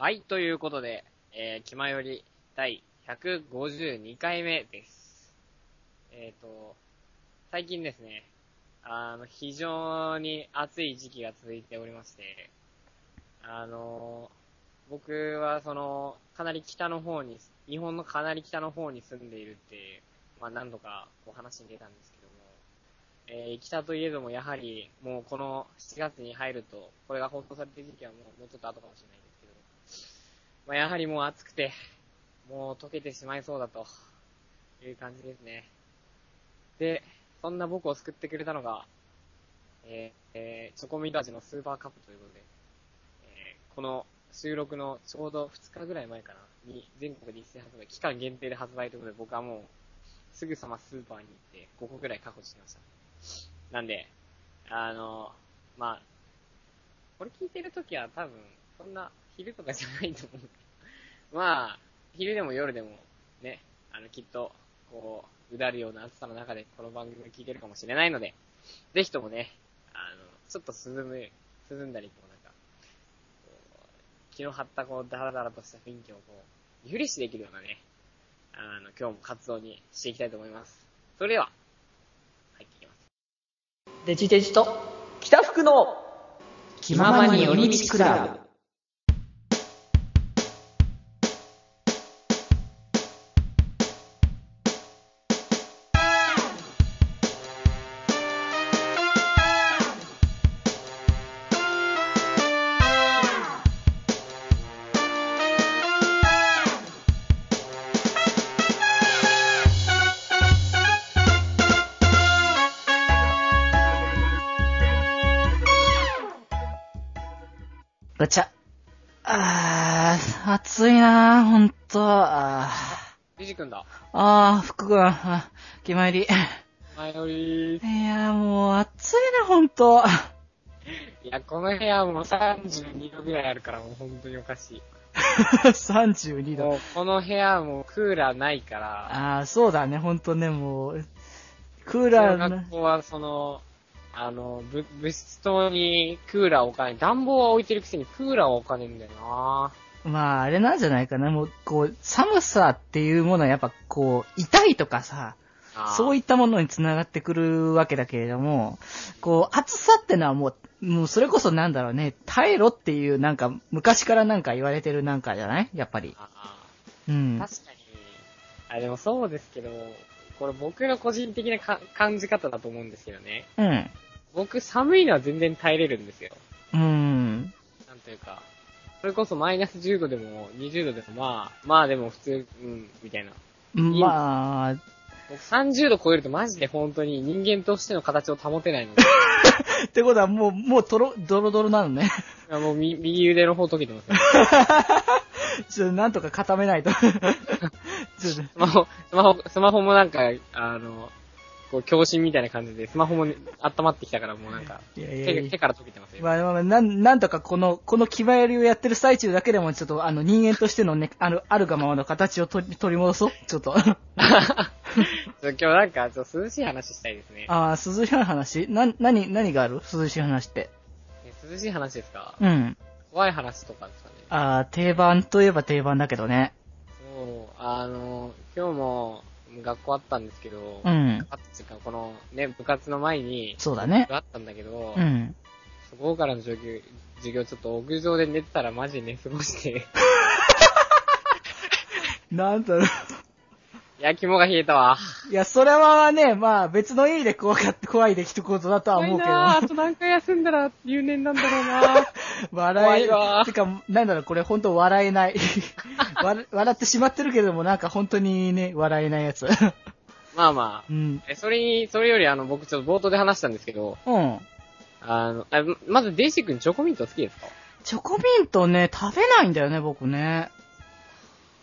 はい、ということで、えー、気まより第152回目です。えっ、と、最近ですね、あの、非常に暑い時期が続いておりまして、あの、僕はその、かなり北の方に、日本のかなり北の方に住んでいるって、まあ何度かお話に出たんですけども、えー、北といえどもやはり、もうこの7月に入ると、これが放送されてる時期はもう、もうちょっと後かもしれない、まあやはりもう暑くて、もう溶けてしまいそうだと、いう感じですね。で、そんな僕を救ってくれたのが、えーえーチョコミント味のスーパーカップということで、えーこの収録のちょうど2日ぐらい前かな、に全国で一斉発売、期間限定で発売ということで僕はもう、すぐさまスーパーに行って5個ぐらい確保してました。なんで、あの、まあ、これ聞いてるときは多分、そんな昼とかじゃないと思う。まあ、昼でも夜でも、ね、あの、きっと、こう、うだるような暑さの中でこの番組を聞いてるかもしれないので、ぜひともね、あの、ちょっと涼む、涼んだり、こうなんか、こう気の張ったこう、ダラダラとした雰囲気をこう、リフレッシュできるようなね、あの、今日も活動にしていきたいと思います。それでは、入っていきます。デジデジと北福の気ままに寄り道クラブ。ガチャ。あー、暑いなー、ほんと。あゆじくんだ。ー、あー福君、あ決まり。前よりいや、もう暑いな、ほんと。いや、この部屋もう32度ぐらいあるからもう本当におかしい。32度。もうこの部屋もうクーラーないから、あー、そうだね、ほんとね、もう、クーラーな学校はその、あの、ぶ物質棟にクーラー置かない。暖房は置いてるくせにクーラーは置かねえんだよなまあ、あれなんじゃないかな。もう、こう、寒さっていうものはやっぱこう、痛いとかさ、そういいったものにつながってくるわけだけれども、こう、暑さってのはもう、もうそれこそなんだろうね、耐えろっていうなんか、昔からなんか言われてるなんかじゃない？やっぱり。あうん。確かに。あ、でもそうですけど、これ僕の個人的なか感じ方だと思うんですけどね。うん。僕寒いのは全然耐えれるんですよ。うん。なんというか、それこそマイナス10度でも20度でもまあ、まあでも普通、うん、みたいな。まあ、僕30度超えるとマジで本当に人間としての形を保てないので、ってことはもう、もうとろ、ドロドロなのね。いやもうみ右腕の方溶けてますよ。ちょっとなんとか固めないと。スマホ、スマホ、スマホもなんか、あの、こう、強心みたいな感じで、スマホもね温まってきたからもうなんか、いやいやいや手手から溶けてますよ。まあまあまあ、なん、なんとかこの、この気前よりをやってる最中だけでも、ちょっとあの人間としてのね、あの、あるがままの形を取り、取り戻そうちょっと。今日なんか、ちょっと涼しい話したいですね。ああ、涼しい話？な、なに、何がある？涼しい話って。ね涼しい話ですか？うん。怖い話とかですかね。ああ、定番といえば定番だけどね。あの、今日も学校あったんですけど、うん。あっていうか、このね、部活の前に、そうだね。あったんだけど、うん。そこからの授業、授業ちょっと屋上で寝てたらマジで寝過ごして、なんだろう。いや、肝が冷えたわ。いや、それはね、まあ別の意味で怖かった、怖い出来事だとは思うけど。あと何回休んだら留年なんだろうなぁ 笑え、てか、なんだろう、これ本当笑えない。笑笑ってしまってるけども、なんか本当にね、笑えないやつ。まあまあ。うん。え、それに、それよりあの、僕ちょっと冒頭で話したんですけど、うん。あの、あまずデイシー君チョコミント好きですか？チョコミントね、食べないんだよね、僕ね。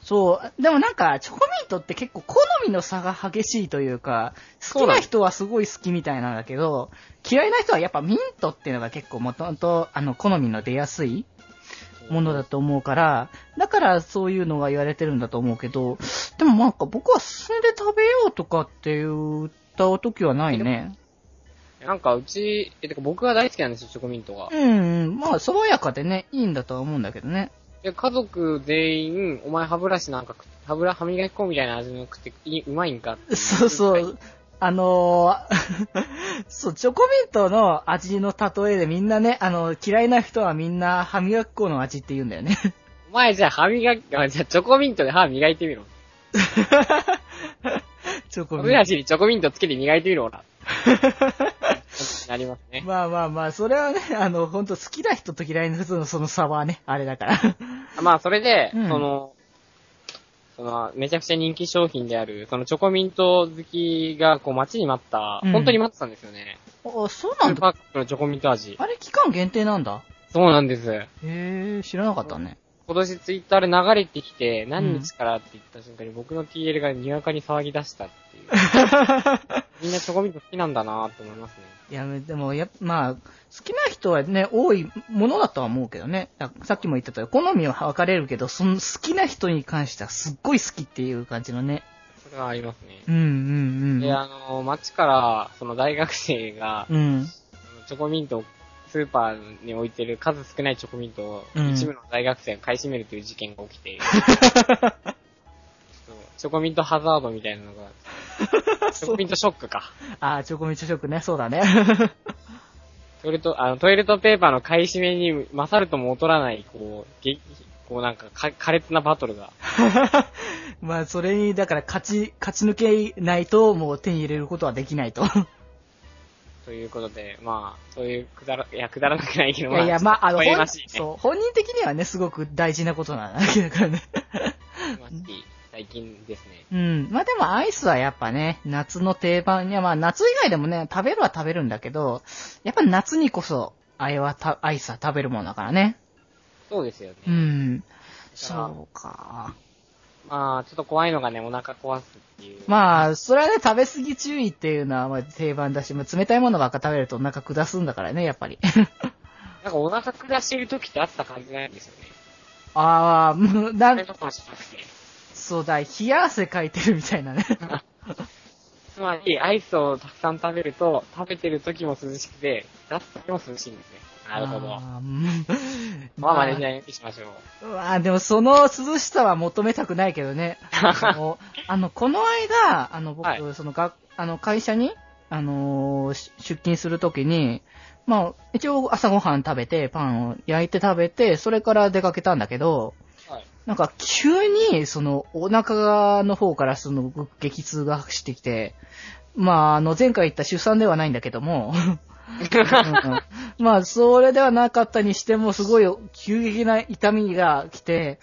そう。でもなんか、チョコミントって結構好みの差が激しいというか、好きな人はすごい好きみたいなんだけど、嫌いな人はやっぱミントっていうのが結構もともと、あの、好みの出やすいものだと思うから、だからそういうのが言われてるんだと思うけど、でもなんか僕は進んで食べようとかって言った時はないね。なんかうち、え、てか僕は大好きなんですよ、チョコミントが。うん、うん、まあ爽やかでね、いいんだとは思うんだけどね。で、家族全員、お前歯ブラシなんか歯ブラ、歯磨き粉みたいな味の食っていいうまいんかっていそうそう。あのー そう、チョコミントの味の例えでみんなね、あの、嫌いな人はみんな歯磨き粉の味って言うんだよね。お前じゃあ歯磨き、あじゃあチョコミントで歯磨いてみろ。チョコ歯ミンブラシにチョコミントつけて磨いてみろ、ほら。なりますねト。。まあまあまあ、それはね、あの、ほんと好きな人と嫌いな人のその差はね、あれだから。まあ、それで、うんその、その、めちゃくちゃ人気商品である、そのチョコミント好きが、こう、待ちに待った、うん本当に待ってたんですよね。あ、そうなんだ。パップのチョコミント味。あれ期間限定なんだ。そうなんです。へえ、知らなかったね。今年ツイッターで流れてきて、何日からって言った瞬間に僕の TL がにわかに騒ぎ出したっていう。みんなチョコミント好きなんだなと思いますね。いや、でも、や、まあ、好きな人はね、多いものだとは思うけどね。ださっきも言ったとおり、好みは分かれるけど、その好きな人に関してはすっごい好きっていう感じのね。それはありますね。うんうんで、あの、街から、その大学生が、うん。うん。チョコミントをスーパーに置いてる数少ないチョコミントを、うん一部の大学生が買い占めるという事件が起きて、そうチョコミントハザードみたいなのが、チョコミントショックか。あー、チョコミントショックね、そうだね。トイレット、あの、トイレットペーパーの買い占めに勝るとも劣らない、こう、げこうなんかか、苛烈なバトルが。まあ、それに、だから、勝ち、勝ち抜けないと、もう手に入れることはできないと。ということで、まあ、そういうくだら、いや、くだらなくないけど、いやいや、まあ、あの、微笑本ね。そう、本人的にはね、すごく大事なことなわけだからね。ましい最近ですね。うん。まあでもアイスはやっぱね、夏の定番、いやまあ夏以外でもね、食べるは食べるんだけど、やっぱ夏にこそ、あれはた、アイスは食べるものだからね。そうですよね。うん。からそうか。まあ、ちょっと怖いのがね、お腹壊すっていう。まあ、それはね、食べ過ぎ注意っていうのはまあ定番だし、まあ、冷たいものばっか食べるとお腹下すんだからね、やっぱり。なんかお腹下してる時ってあった感じないんですよね。ああ、もう、なんか。そうだ、冷や汗かいてるみたいなね。つまり、アイスをたくさん食べると、食べてる時も涼しくて、出す時も涼しいんですね。なるほど。あーうんまあ、真似しましょう。まあでもその涼しさは求めたくないけどね。あの、あのこの間、あの僕、はいそのが、あの会社に、あのーし出勤するときに、まあ一応朝ごはん食べて、パンを焼いて食べて、それから出かけたんだけど、はい。なんか急にそのお腹の方からその激痛がしてきて、まああの前回言った出産ではないんだけども、うんまあ、それではなかったにしても、すごい急激な痛みが来て、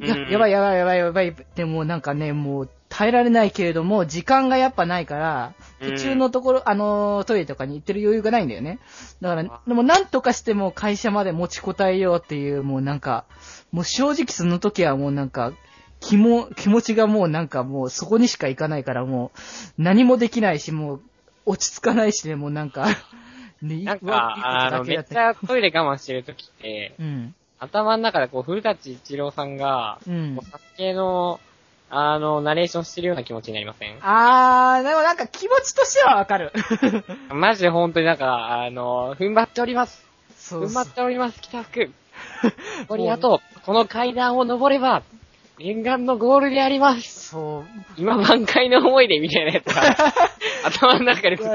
いやうん。やばいやばいやばいやばい。でもなんかね、もう耐えられないけれども、時間がやっぱないから、途中のところ、あの、トイレとかに行ってる余裕がないんだよね。だから、でもなんとかしても会社まで持ちこたえようっていう、もうなんか、もう正直その時はもうなんか、気も、気持ちがもうなんかもうそこにしか行かないからもう、何もできないし、もう、落ち着かないしね、もうなんか、ねなんか、あの、めっちゃトイレ我慢してる時って、うん。頭の中でこう、古舘一郎さんが、うんこう、サスケの、あの、ナレーションしてるような気持ちになりません？あー、でもなんか気持ちとしてはわかる。マジで本当になんか、あの、踏ん張っております。そう踏ん張っております、北福。これあと、この階段を登れば、念願のゴールであります。そう。今満開の思い出みたいなやつが、頭の中でずっと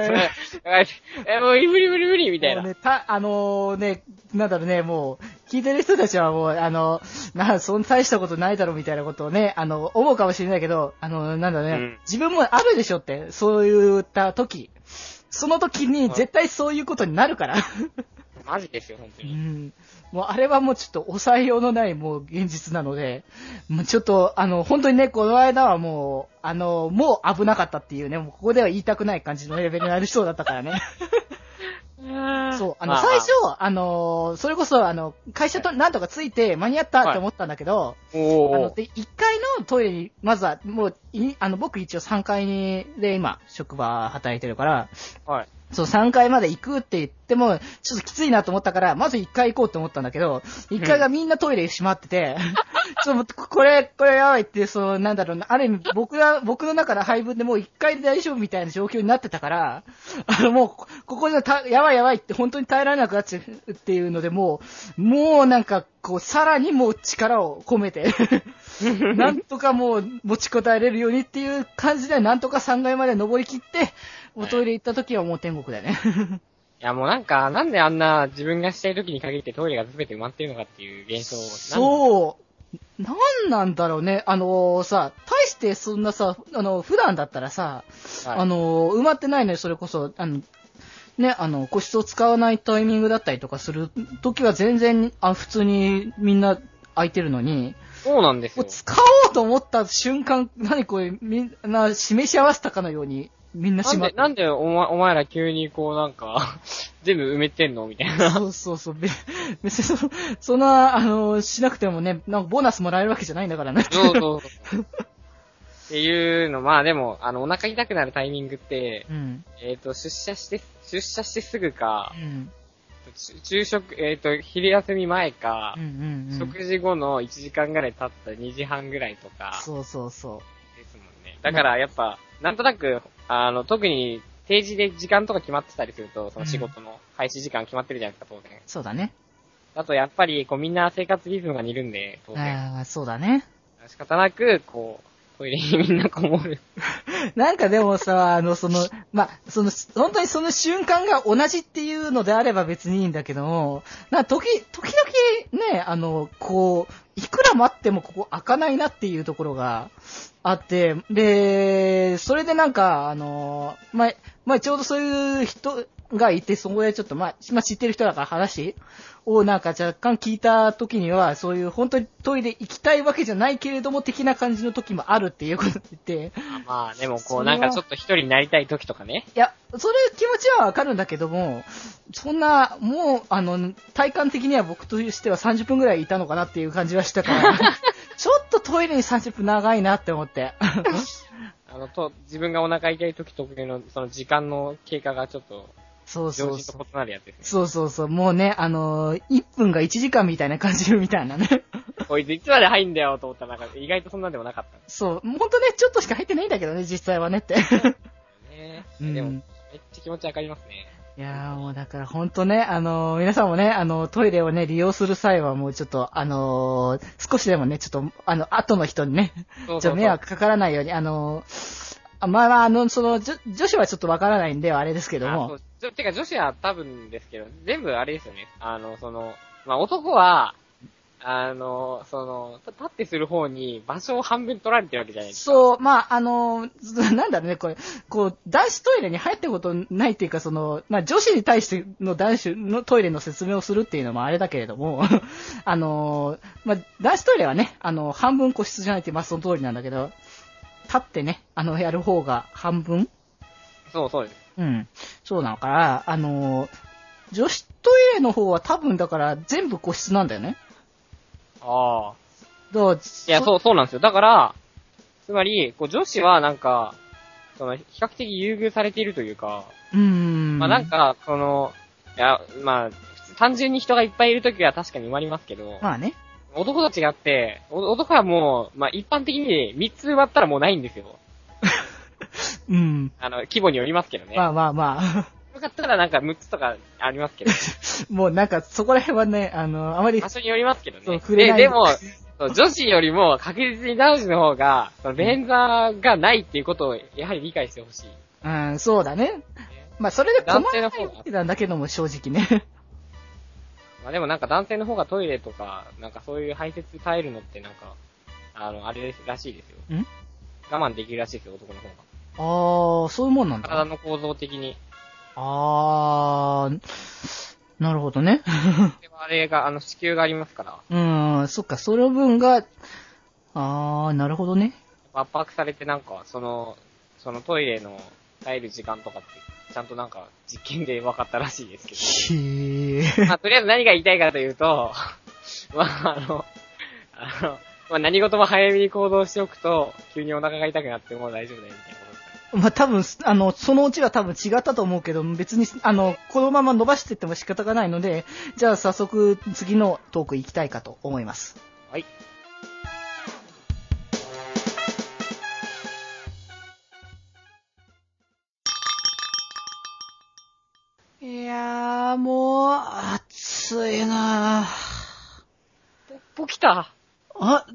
え、もう無理無理無理みたいな。ね、た、あのね、なんだろうね、もう、聞いてる人たちはもう、あの、な、そん大したことないだろうみたいなことをね、あの、思うかもしれないけど、あの、なんだろうね、うん自分もあるでしょって、そういった時。その時に絶対そういうことになるから。マジですよ、本当うに。ん。もうあれはもうちょっと抑えようのないもう現実なので、もうちょっと、あの、本当にね、この間はもう、あの、もう危なかったっていうね、もうここでは言いたくない感じのレベルになりそうだったからね。そう、あの、まあ最初、あの、それこそ、あの、会社となんとかついて間に合ったって思ったんだけど、あの、おー。で、1階のトイレに、まずは、もう、いあの、僕一応3階に、で、今、職場働いてるから、はい。そう、3階まで行くって言っても、ちょっときついなと思ったから、まず1階行こうと思ったんだけど、1階がみんなトイレ閉まってて、ちょっとこれ、これやばいって、そう、なんだろうな、ある意味僕が、僕の中の配分でもう1階で大丈夫みたいな状況になってたから、あの、もう、こここでた、やばいやばいって本当に耐えられなくなっちゃうっていうので、もう、もうなんか、こう、さらにもう力を込めて、なんとかもう持ちこたえれるようにっていう感じで、なんとか3階まで登り切って、おトイレ行った時はもう天国だよね。いやもうなんか、なんであんな自分がしたい時に限ってトイレが全て埋まってるのかっていう現象。そう。なんなんだろうね。あのさ、大してそんなさ、あの、普段だったらさ、はいあの、埋まってないのにそれこそ、あの、ね、あの、個室を使わないタイミングだったりとかする時は全然、あ普通にみんな空いてるのに、そうなんですよ。もう使おうと思った瞬間、何これ、みんな示し合わせたかのように、みんななんで、しまって。なんでお前お前ら急にこうなんか、全部埋めてんのみたいな。そうそうそう。べ別にそ、そんな、あの、しなくてもね、なんかボーナスもらえるわけじゃないんだからね。そうそうそう。っていうの、まあでも、あの、お腹痛くなるタイミングって、うん。えっ、と、出社して、出社してすぐかう、ん。ち昼食、えっ、と、昼休み前かうん、うんうん。食事後の1時間ぐらい経った2時半ぐらいとか、そうそうそですもんね。だからやっぱ、なんとなく、あの、特に定時で時間とか決まってたりすると、その仕事の開始時間決まってるじゃないですか、当然う。。そうだね。あとやっぱり、こうみんな生活リズムが似るんで、当然。ああ、そうだね。仕方なく、こう、トイレにみんなこもる。なんかでもさ、あの、その、まあ、その、本当にその瞬間が同じっていうのであれば別にいいんだけども、な、時、時々ね、あの、こう、いくら待ってもここ開かないなっていうところがあって、で、それでなんか、あの、まあ、まあ、ちょうどそういう人がいて、そこでちょっと、まあ、まあ、知ってる人だから話をなんか若干聞いた時には、そういう本当にトイレ行きたいわけじゃないけれども、的な感じの時もあるっていうこと言って、まあ、でもこう、なんかちょっと一人になりたい時とかね。いや、それ気持ちはわかるんだけども、そんな、もう、あの、体感的には僕としては30分ぐらいいたのかなっていう感じはしたから、ちょっとトイレに30分長いなって思って。あの、と、自分がお腹痛い時特有の、その時間の経過がちょっと、そうそ常うそう。人と異なるやつですね。そうそうそう。もうね、あのー、1分が1時間みたいな感じるみたいなね。こいついつまで入んだよと思ったら、なんか意外とそんなんでもなかったそう。ほんとね、ちょっとしか入ってないんだけどね、実際はねって。ね。うんでも、めっちゃ気持ちわかりますね。いやーもうだからほんとね、あのー皆さんもね、あのトイレをね、利用する際はもうちょっと、あのー少しでもね、ちょっと、あの、後の人にね、そうそうそうちょっと迷惑かからないように、あのあまあまあ、あの、その、女女子はちょっとわからないんで、あれですけどもあそう。てか女子は多分ですけど、全部あれですよね。あの、その、まあ、男は、あの、その、立ってする方に場所を半分取られてるわけじゃないですか。そう、まあ、あの、なんだろうね、これ、こう、男子トイレに入ったことないっていうか、その、まあ、女子に対しての男子のトイレの説明をするっていうのもあれだけれども、あの、まあ、男子トイレはね、あの、半分個室じゃないって、まあ、その通りなんだけど、立ってね、あの、やる方が半分そうそうです。うん。そうなのから、あの、女子トイレの方は多分だから全部個室なんだよね。ああ。だからいや、そう、そうなんですよ。だから、つまり、こう、女子はなんか、その、比較的優遇されているというか、うーん。まあなんか、その、いや、まあ、単純に人がいっぱいいるときは確かに埋まりますけど、まあね。男と違って、お男はもう、まあ一般的に3つ埋まったらもうないんですよ。うん。あの、規模によりますけどね。まあまあまあ。よかったらなんか6つとかありますけど、もうなんか、そこら辺はね、あの、あまり場、所によりますけどね。で、そう触れないでも、女子よりも確実に男子の方が、その便座がないっていうことをやはり理解してほしい。うん、そうだね。まあ、それで困らないわけなんだけども、正直ね。まあでもなんか男性の方がトイレとか、なんかそういう排泄耐えるのってなんか、あの、あれらしいですよ。ん？我慢できるらしいですよ、男の方が。あー、そういうもんなんだ。体の構造的に。あー、なるほどね。でもあれが、あの、子宮がありますから、うん、そっか、その分が、あー、なるほどね。圧迫されてなんか、その、そのトイレの耐える時間とかって、ちゃんとなんか実験で分かったらしいですけへー。ど。まあ、とりあえず何が言いたいかというと、まあ、あの、あの、まあ、何事も早めに行動しておくと、急にお腹が痛くなっても大丈夫だよみたいなまあ、多分、あの、そのうちは多分違ったと思うけど、別に、あの、このまま伸ばしていっても仕方がないので、じゃあ早速次のトーク行きたいかと思います。はい。いやー、もう、暑いなポポキタあ、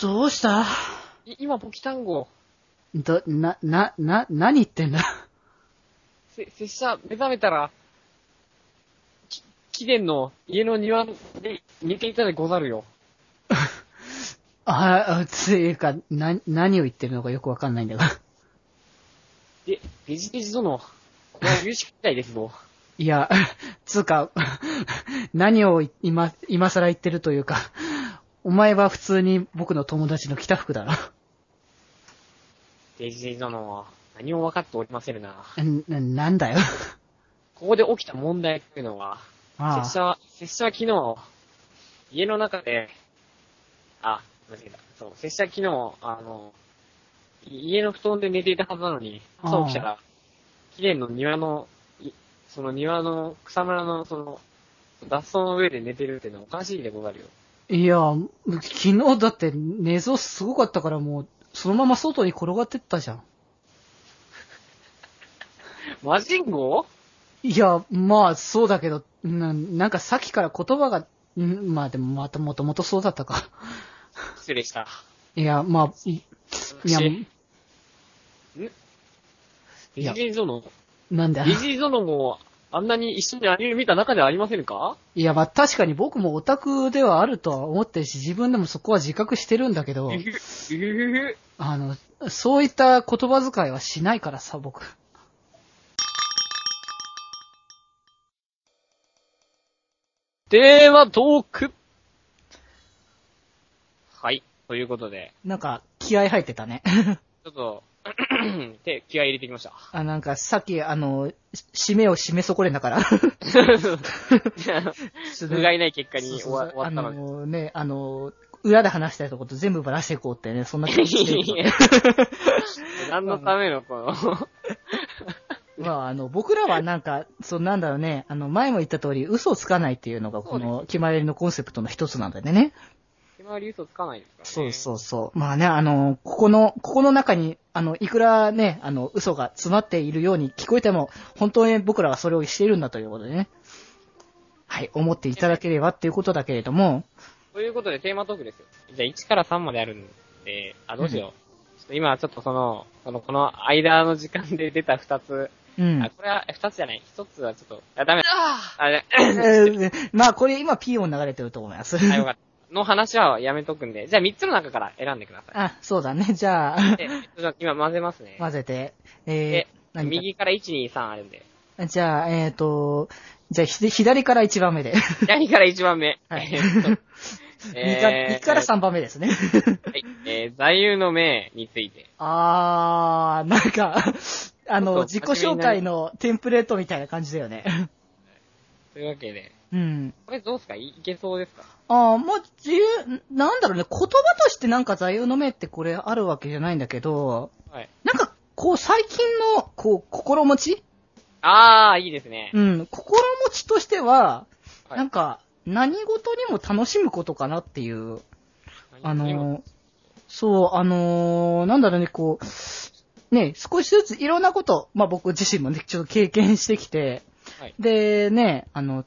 どうした？い今ポキ単語。ど、な、な、な、何言ってんだ？せ、拙者目覚めたら、き、貴殿の家の庭で寝ていたでござるよ。あ、あついうか、な、何を言ってるのかよくわかんないんだが。で、デジデジ殿、これは有識みたいですぞ。いや、つうか、何を今、今更言ってるというか、お前は普通に僕の友達の北福だろ。殿は何も分かっておりませんな。な、なんだよ。ここで起きた問題というのは、あ拙者は、拙者は昨日、家の中で、あ、間違えた。そう、拙者は昨日、あの、い家の布団で寝ていたはずなのに、朝起きたら、綺麗の庭の、いその庭の草むらの、その、脱走の上で寝てるっていうのはおかしいでござるよ。いや、昨日だって寝相すごかったからもう、そのまま外に転がってったじゃん。マジンゴ？いや、まあ、そうだけど、ななんかさっきから言葉が、んまあでもまたもともとそうだったか。失礼した。いや、まあ、いいや、私デジデジ殿、なんだ？デジデジ殿も、あんなに一緒にアニメ見た中ではありませんか？いや、まあ確かに僕もオタクではあるとは思ってるし、自分でもそこは自覚してるんだけど。あの、そういった言葉遣いはしないからさ、僕。テーマトークはい。ということで、なんか、気合入ってたね。ちょっと、手、気合い入れてきました。あ、なんか、さっき、あの、し締めを締め損ねたから。不甲斐ない結果に終わったのあで。のね、あの、裏で話したいとこと全部ばらしていこうってね、そんな気がしてる。何のためのこの、まあ、あの、僕らはなんか、そうなんだろうね、あの、前も言った通り、嘘をつかないっていうのが、この、決まりのコンセプトの一つなんだよね。手回り嘘つかないですからね。そうそうそう。まあね、あの、ここの、ここの中に、あの、いくらね、あの、嘘が詰まっているように聞こえても、本当に僕らはそれをしているんだということでね。はい、思っていただければっていうことだけれども、ということでテーマトークですよ。じゃあ1から3まであるんで、あ、どうしよう。ちょっと今ちょっとその、その、この間の時間で出た2つ、うんあ、。これは2つじゃない。1つはちょっと、あ、ダメだ。あ、ね、えーまあ、これ今ピー音流れてると思います。あ、よかった。の話はやめとくんで、じゃあ3つの中から選んでくださあ、そうだね。じゃあじゃあ今混ぜますね。混ぜて、でえー、、何か右から1、2、3あるんで。じゃあ、えっ、と、じゃあ、ひ左から1番目で。左から1番目。はいえーっと 右から右から3番目ですね。はい。えー、座右の銘について。あー、なんか、あの、自己紹介のテンプレートみたいな感じだよね。というわけで、うん。これどうすか？いいけそうですか？あー、もう、自由、なんだろうね、言葉としてなんか座右の銘ってこれあるわけじゃないんだけど、はい。なんか、こう、最近の、こう、心持ち？あー、いいですね。うん、心持ちとしては、はい。なんか、何事にも楽しむことかなっていう、あのそう、あのー、なんだろうね、こう、ね、少しずついろんなこと、まあ僕自身もね、ちょっと経験してきて、はい。で、ね、あの、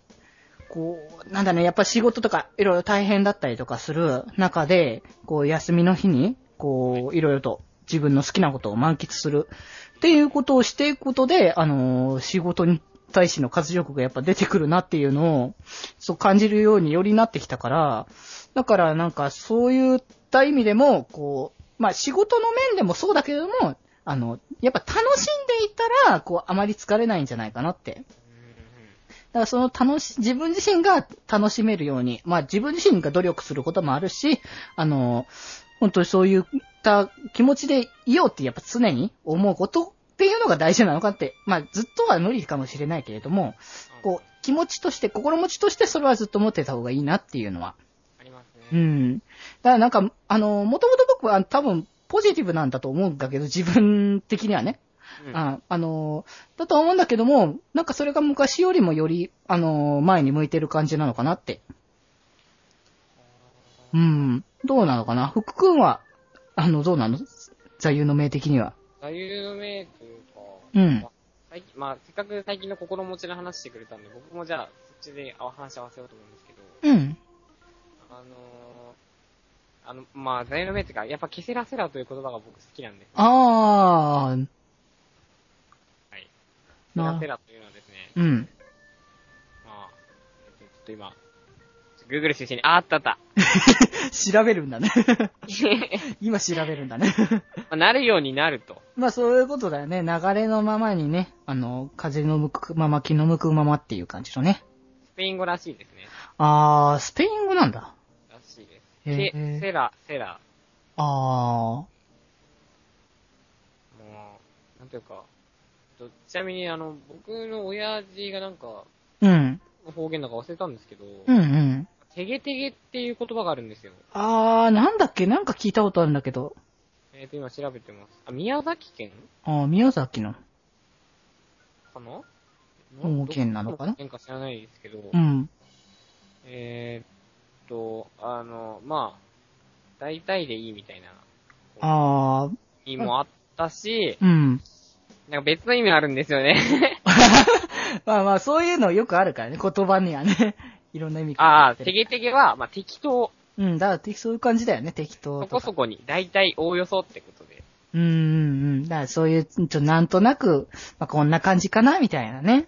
こう、なんだね、やっぱ仕事とかいろいろ大変だったりとかする中で、こう、休みの日に、こう、いろいろと自分の好きなことを満喫するっていうことをしていくことで、あのー、仕事に対しての活力がやっぱ出てくるなっていうのを、そう感じるようによりなってきたから、だからなんかそういった意味でも、こう、まあ仕事の面でもそうだけれども、あの、やっぱ楽しんでいたら、こう、あまり疲れないんじゃないかなって。だからその楽し、自分自身が楽しめるように、まあ自分自身が努力することもあるし、あの、本当にそういった気持ちでいようってやっぱ常に思うことっていうのが大事なのかって、まあずっとは無理かもしれないけれども、こう、気持ちとして、心持ちとしてそれはずっと持ってた方がいいなっていうのは。ありますうね。ん。だからなんか、あの、もともと僕は多分ポジティブなんだと思うんだけど、自分的にはね。うんああのーだと思うんだけども、なんかそれが昔よりもより、あのー前に向いてる感じなのかなって。うん。どうなのかな？福君は、あの、どうなの？座右の銘的には。座右の銘というか、うんまあまあ、せっかく最近の心持ちの話してくれたんで、僕もじゃあ、そっちでお話合わせようと思うんですけど、うん。あのー、あの、まあ、座右の銘っていうか、やっぱケセラセラという言葉が僕好きなんです。あー、はい。ケセラというのはですね、うん。まあ、えっと、ちょっと今、Google 先生に、あ、あったあった。調べるんだね。今調べるんだね。まあなるようになると。まあそういうことだよね。流れのままにね、あの、風の向くまま、気の向くままっていう感じのね。スペイン語らしいですね。あー、スペイン語なんだ。らしいです。へーケセラ、セラ。あもう、なんていうか、とちなみにあの、僕の親父がなんか、ー。うん。方言なんか忘れたんですけど、うんうん。てげてげっていう言葉があるんですよ。あー、なんだっけ？なんか聞いたことあるんだけど。えっ、と、今調べてます。あ、宮崎県？あー、宮崎の。かな？方言なのかな？どこ県か知らないですけど、うん。えーっと、あの、まあ、大体でいいみたいなあー、意味もあったし、うん。なんか別の意味あるんですよね。まあまあ、そういうのよくあるからね、言葉にはね。いろんな意味がああ、ってげてげは、まあ適当、うん、だからてそういう感じだよね、適当そ。こそこに、大体おおよそってことで。うんうんうん。だからそういう、ちょっとなんとなく、まあこんな感じかな、みたいなね。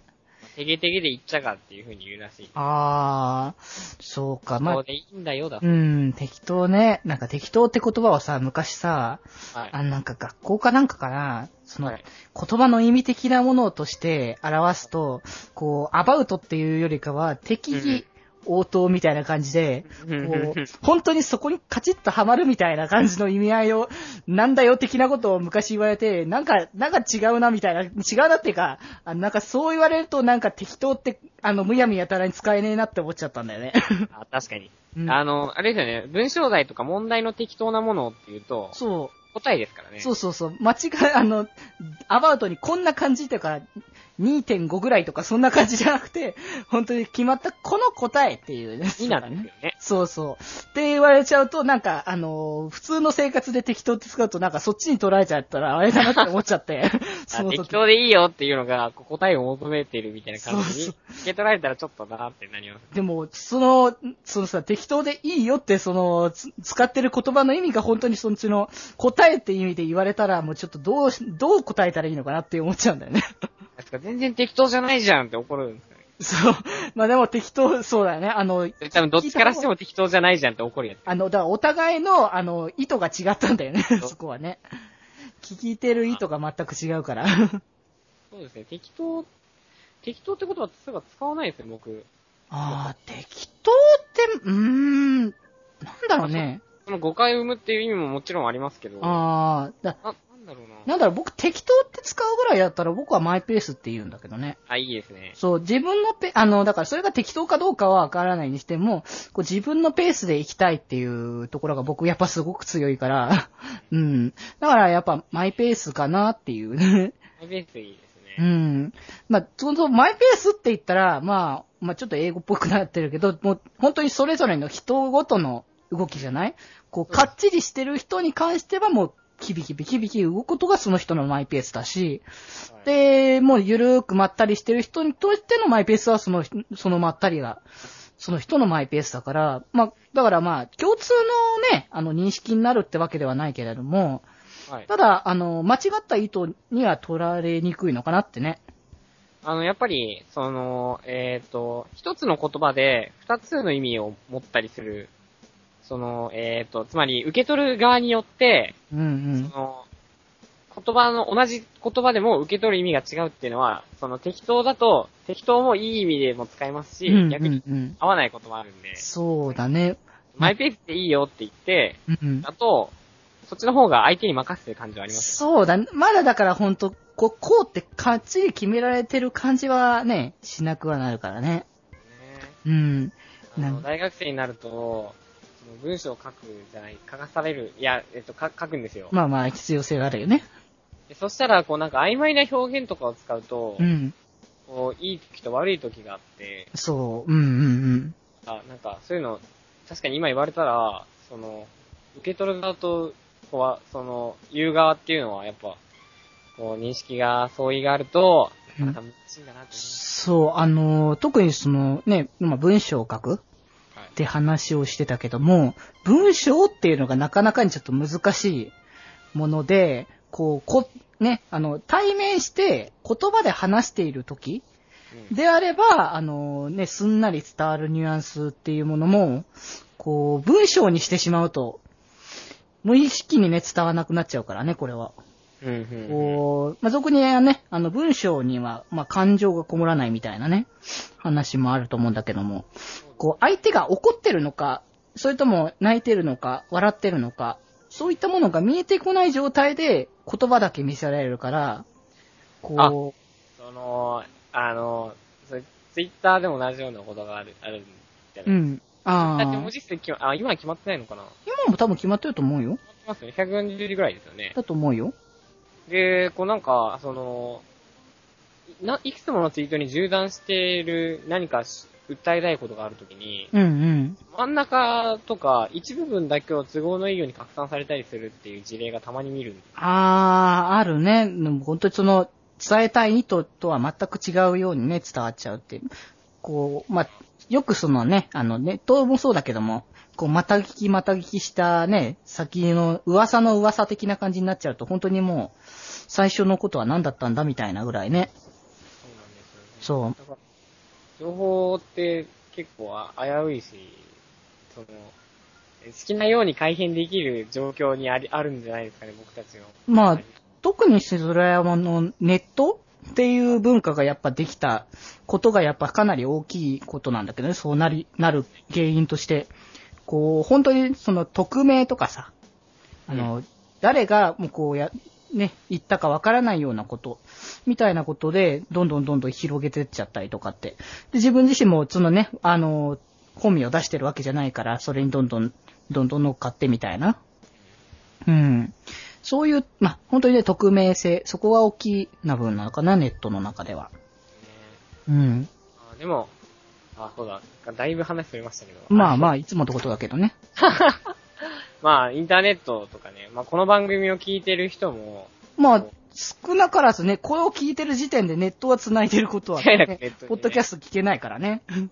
てげてげで言っちゃがっていう風に言うらしい。あー、そうか、まあそう、でいいんだよだ。うん、適当ね。なんか適当って言葉はさ、昔さ、はい。あなんか学校かなんかかな、その、はい言葉の意味的なものとして表すと、こう、アバウトっていうよりかは、適宜応答みたいな感じで、こう、本当にそこにカチッとハマるみたいな感じの意味合いを、なんだよ的なことを昔言われて、なんか、なんか違うなみたいな、違うなっていうか、あなんかそう言われるとなんか適当って、あの、むやみやたらに使えねえなって思っちゃったんだよね。あ、確かに。うんあの、あれですよね、文章題とか問題の適当なものっていうと、そう。答えですからね。そうそうそう。間違い、あの、アバウトにこんな感じとか、2.5ぐらいとかそんな感じじゃなくて、本当に決まったこの答えっていうね。になんですよね。そうそう。って言われちゃうと、なんか、あの、普通の生活で適当って使うと、なんかそっちに捉えちゃったらあれだなって思っちゃって。そあの時適当でいいよっていうのが、答えを求めてるみたいな感じに受け取られたらちょっとなってなります。でも、その、そのさ、適当でいいよって、その、つ使ってる言葉の意味が本当にそっちの答えって意味で言われたら、もうちょっとどうし、どう答えたらいいのかなって思っちゃうんだよね。ですか？ら全然適当じゃないじゃんって怒るんですよね。そう。まあでも適当、そうだよね。あの、多分どっちからしても適当じゃないじゃんって怒るやつ。あの、だからお互いの、あの、意図が違ったんだよね、そこはね。聞いてる意図が全く違うから。そうですね、適当、適当ってことはすぐ使わないですよ、僕。ああ、適当って、うーん、なんだろうね。その誤解を生むっていう意味ももちろんありますけど。ああ、だだろうな。なんだろう、僕適当って使うぐらいだったら僕はマイペースって言うんだけどね。あ、いいですね。そう、自分のペ、あの、だからそれが適当かどうかはわからないにしても、こう自分のペースで行きたいっていうところが僕やっぱすごく強いから、うん。だからやっぱマイペースかなっていうね。マイペースいいですうね。ん。まあ、その、マイペースって言ったら、まあ、まあちょっと英語っぽくなってるけど、もう本当にそれぞれの人ごとの動きじゃない？こう、かっちりしてる人に関してはもう、キビキビキビキ動くことがその人のマイペースだし、はい、で、もうゆるーくまったりしてる人にとってのマイペースはその、そのまったりが、その人のマイペースだから、まあ、だからまあ、共通のね、あの認識になるってわけではないけれども、はい。ただ、あの、間違った意図には取られにくいのかなってね。あの、やっぱり、その、えっ、と、一つの言葉で二つの意味を持ったりする、その、えっ、と、つまり、受け取る側によって、うんうん。その、言葉の、同じ言葉でも受け取る意味が違うっていうのは、その適当だと、適当もいい意味でも使えますし、うんうん逆にうん。合わないこともあるんで、そうだね。マイペースでいいよって言って、うんうん。だと、そっちの方が相手に任せてる感じはありますよ。そうだ、まだだからほんと、こう、こうってかっちり決められてる感じはね、しなくはなるからね。ねうん。大学生になると、文章を書くじゃない、書かされる、いや、えっと、か書くんですよ。まあまあ、必要性があるよね。でそしたら、こうなんか曖昧な表現とかを使うと、うん。こう、いい時と悪い時があって、そう。うんうんうん。あ、なんか、そういうの、確かに今言われたら、その、受け取る側と、こうは、その、言う側っていうのは、やっぱ、こう、認識が、相違があると、うんそう、あの、特にそのね、今文章を書くっ。て話をしてたけども、文章っていうのがなかなかにちょっと難しいもので、こう、こ、ね、あの、対面して言葉で話している時うんであれば、あのね、すんなり伝わるニュアンスっていうものも、こう、文章にしてしまうと、無意識にね、伝わらなくなっちゃうからね、これは。うん、うん。こう、まあ、俗にはね、あの、文章には、まあ、感情がこもらないみたいなね、話もあると思うんだけども、こう、相手が怒ってるのか、それとも泣いてるのか、笑ってるのか、そういったものが見えてこない状態で言葉だけ見せられるから、こその、あの、ツイッターでも同じようなことがある、あるんじゃう、ないうん。あだってあ文字数決ま、あ、今は決まってないのかな？決今も多分決まってると思うよ。まってますよね。140字ぐらいですよね。だと思うよ。で、こうなんか、その、な、いくつものツイートに縦断している何かし訴えたいことがあるときに、うんうん。真ん中とか一部分だけを都合のいいように拡散されたりするっていう事例がたまに見る。ああ、あるね。本当にその、伝えたい意図とは全く違うようにね、伝わっちゃうっていう。こう、まあ、よくそのね、あの、ネットもそうだけども、こう、また聞きまた聞きしたね、先の噂の噂的な感じになっちゃうと、本当にもう、最初のことは何だったんだみたいなぐらいね。そうなんですよね。そう。情報って結構あ危ういし、その、好きなように改変できる状況にあり、あるんじゃないですかね、僕たちの。まあ、特にそれはあの、ネットっていう文化がやっぱできたことがやっぱかなり大きいことなんだけどね、そうなり、なる原因として。こう、本当にその匿名とかさ、あの、誰がもうこうや、ね、言ったかわからないようなこと、みたいなことで、どんどんどんどん広げてっちゃったりとかって。で、自分自身もそのね、あの、本名を出してるわけじゃないから、それにどんどん、どんどん乗っかってみたいな。うん。そういう、まあ、本当にね、匿名性、そこが大きな部分なのかな、ネットの中では。ねうん。あでも、あ、そうだ。だいぶ話それましたけど。まあまあ、いつものことだけどね。まあ、インターネットとかね、まあ、この番組を聞いてる人も、まあ、少なからずね、これを聞いてる時点でネットは繋いでることは、ねねポッドキャスト聞けないからね。ね、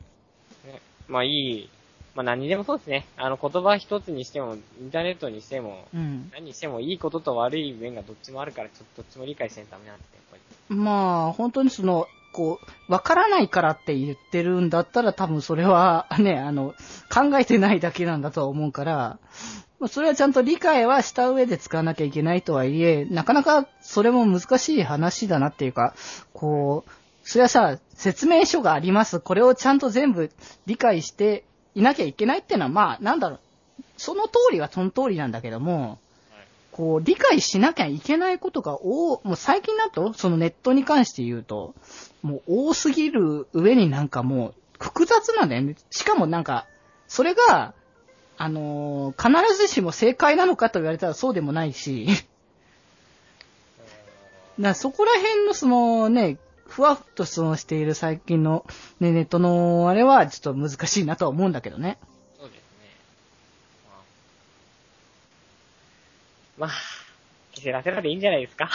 まあいい、まあ何にでもそうですね。あの言葉一つにしても、インターネットにしても、うん。何にしてもいいことと悪い面がどっちもあるから、ちょっとどっちも理解しないとダメなんですね、やっぱり。まあ、本当にその、こう、わからないからって言ってるんだったら多分それはね、あの、考えてないだけなんだとは思うから、まあ、それはちゃんと理解はした上で使わなきゃいけないとはいえ、なかなかそれも難しい話だなっていうか、こう、それはさ、説明書があります。これをちゃんと全部理解していなきゃいけないっていうのは、まあ、なんだろう。その通りはその通りなんだけども、こう、理解しなきゃいけないことが多、もう最近だと、そのネットに関して言うと、もう多すぎる上になんかもう複雑なんだよね。しかもなんか、それが、あのー必ずしも正解なのかと言われたらそうでもないし、だそこら辺のそのね、ふわっとそのしている最近の、ね、ネットのあれはちょっと難しいなとは思うんだけどね。そうですね。まあ、まあ、ケセラセラでいいんじゃないですか。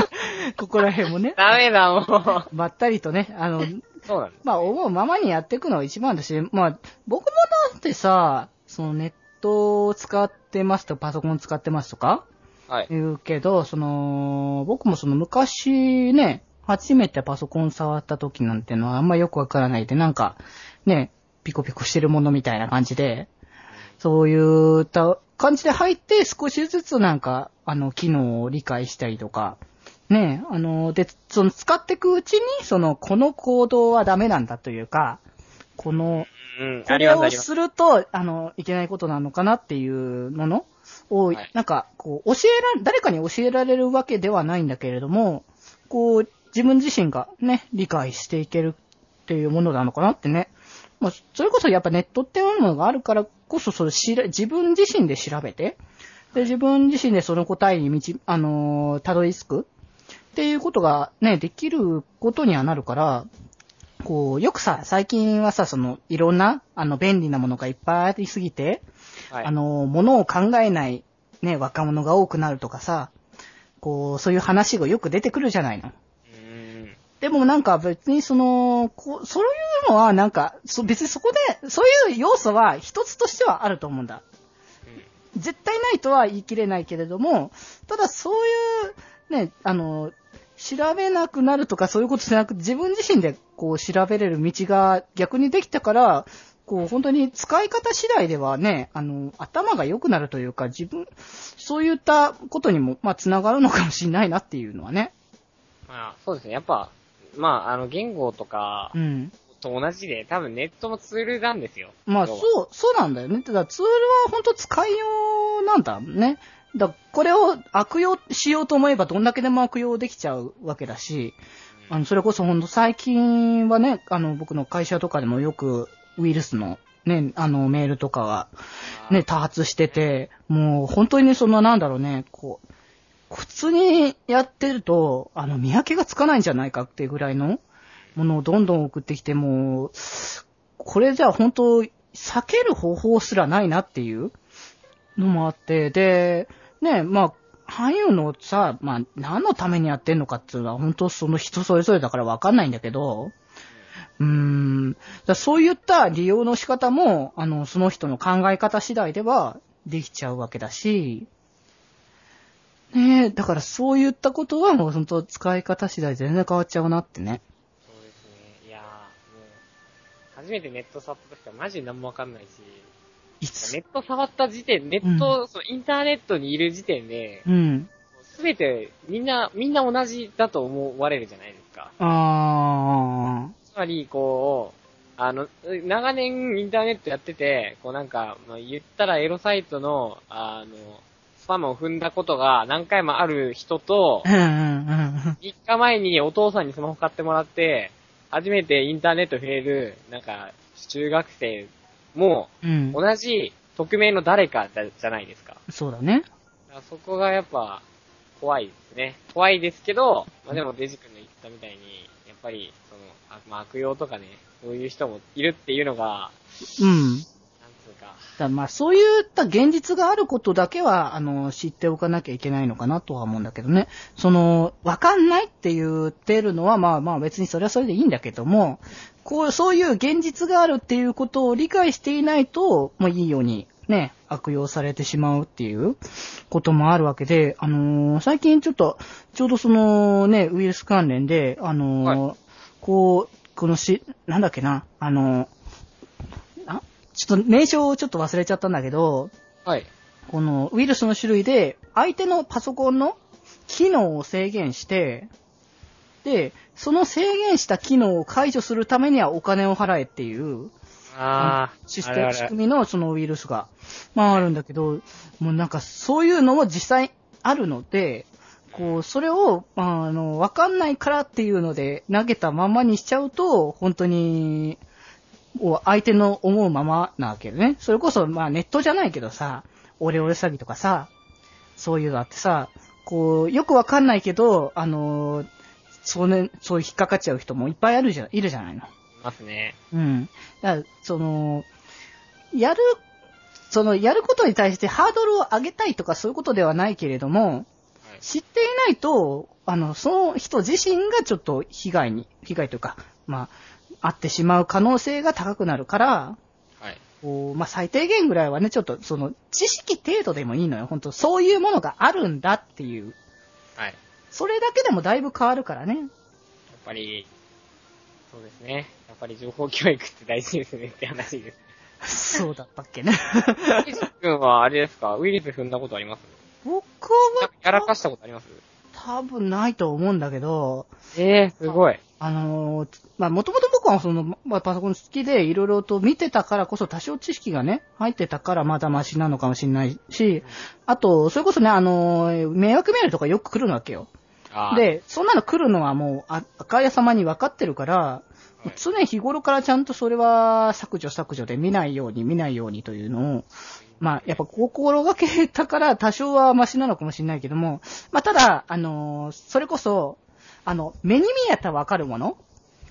ここら辺もね、ダメだ、もう。ばったりとね、あの、そうなんです。まあ、思うままにやっていくのが一番だし、まあ、僕もだってさ、そのネットを使ってますと、パソコン使ってますとか？はい。言うけど、その、僕もその昔ね、初めてパソコン触った時なんてのはあんまよくわからないで、なんか、ね、ピコピコしてるものみたいな感じで、そういうた感じで入って少しずつなんか、あの、機能を理解したりとか、ね、あの、で、その使っていくうちに、その、この行動はダメなんだというか、この、うん、これをす、ると、あの、いけないことなのかなっていうものを、はい。なんか、こう、教えら、誰かに教えられるわけではないんだけれども、こう、自分自身がね、理解していけるっていうものなのかなってね。まあ、それこそやっぱネットっていうものがあるからこそ、それ知ら、自分自身で調べて、で、自分自身でその答えに道、あのーたどり着くっていうことがね、できることにはなるから、こう、よくさ、最近はさ、その、いろんな、あの、便利なものがいっぱいありすぎて、はい。あの、ものを考えない、ね、若者が多くなるとかさ、こう、そういう話がよく出てくるじゃないの。でもなんか別にその、こう、そういうのはなんか、そ別にそこで、そういう要素は一つとしてはあると思うんだ。絶対ないとは言い切れないけれども、ただそういう、ね、あの、調べなくなるとかそういうことじゃなくて、自分自身でこう調べれる道が逆にできたから、こう本当に使い方次第ではね、あの、頭が良くなるというか、自分、そういったことにも、まあ、つながるのかもしれないなっていうのはね。まあ、そうですね。やっぱ、まあ、あの、言語とかうん。と同じで、多分ネットもツールなんですよ。まあ、そう、そうなんだよね。ただ、ツールは本当使いようなんだね。だこれを悪用しようと思えばどんだけでも悪用できちゃうわけだし、あの、それこそ本当最近はね、あの、僕の会社とかでもよくウイルスのね、あの、メールとかがね、多発してて、もう本当にそのなんだろうね、こう、普通にやってると、あの、見分けがつかないんじゃないかっていうぐらいのものをどんどん送ってきて、もう、これじゃあ本当、避ける方法すらないなっていうのもあって、で、ね、まあ、俳優のさ、まあ、何のためにやってんのかっていうのは、本当その人それぞれだからわかんないんだけど、うーん、だそういった利用の仕方も、あの、その人の考え方次第ではできちゃうわけだし、ねえ、だからそういったことはもう本当使い方次第全然変わっちゃうなってね。そうですね。いや、もう、初めてネット触った時はマジ何もわかんないし、いつ？ネット触った時点、ネット、そのインターネットにいる時点で、うん。すべてみんな、みんな同じだと思われるじゃないですか。あつまり、こう、あの、長年インターネットやってて、こうなんか、まあ、言ったらエロサイトの、あの、スパムを踏んだことが何回もある人とー。、うんうんうん。3日前にお父さんにスマホ買ってもらって、初めてインターネット触れる、なんか、中学生も、うん。同じ匿名の誰かじゃないですか。そうだね。だそこがやっぱ、怖いですね。怖いですけど、まあ、でもデジ君の言ったみたいに、やっぱり、その、あまあ、悪用とかね、そういう人もいるっていうのが、うん。だまあそういった現実があることだけは、あの、知っておかなきゃいけないのかなとは思うんだけどね。その、わかんないって言ってるのは、まあまあ別にそれはそれでいいんだけども、こう、そういう現実があるっていうことを理解していないと、もういいように、ね、悪用されてしまうっていうこともあるわけで、あのー最近ちょっと、ちょうどそのね、ウイルス関連で、あのーこう、このし、なんだっけな、あのーあちょっと名称をちょっと忘れちゃったんだけど、はい。このウイルスの種類で、相手のパソコンの機能を制限して、で、その制限した機能を解除するためにはお金を払えっていうあー、システム、仕組みのそのウイルスが、まああるんだけど、もうなんかそういうのも実際あるので、こう、それを、まあ、あの、わかんないからっていうので投げたままにしちゃうと、本当に、もう相手の思うままなわけよね。それこそ、まあネットじゃないけどさ、オレオレ詐欺とかさ、そういうのあってさ、こう、よくわかんないけど、あの、そうね、そういう引っかかっちゃう人もいっぱいあるじゃ、いるじゃないの。いますね。うん。だから、その、やる、その、やることに対してハードルを上げたいとかそういうことではないけれども、はい。知っていないと、あの、その人自身がちょっと被害に、被害というか、まあ、あってしまう可能性が高くなるから、はい。こうまあ、最低限ぐらいはね、ちょっと、その、知識程度でもいいのよ。本当そういうものがあるんだっていう。はい。それだけでもだいぶ変わるからね。やっぱり、そうですね。やっぱり情報教育って大事ですねって話です。そうだったっけね。イジ君はあれですか？ウイルス踏んだことあります？僕やは、やらかしたことあります？多分ないと思うんだけど、ええすごい。あのーまあ、もともと僕はその、まあ、パソコン好きでいろいろと見てたからこそ多少知識がね、入ってたからまだマシなのかもしれないし、あと、それこそね、あのー迷惑メールとかよく来るわけよ。あー、で、そんなの来るのはもう、あ、赤屋様に分かってるから、い常日頃からちゃんとそれは削除削除で見ないように見ないようにというのを、まあ、やっぱ心がけたから多少はマシなのかもしれないけども、まあ、ただ、あのーそれこそ、あの、目に見えたらわかるもの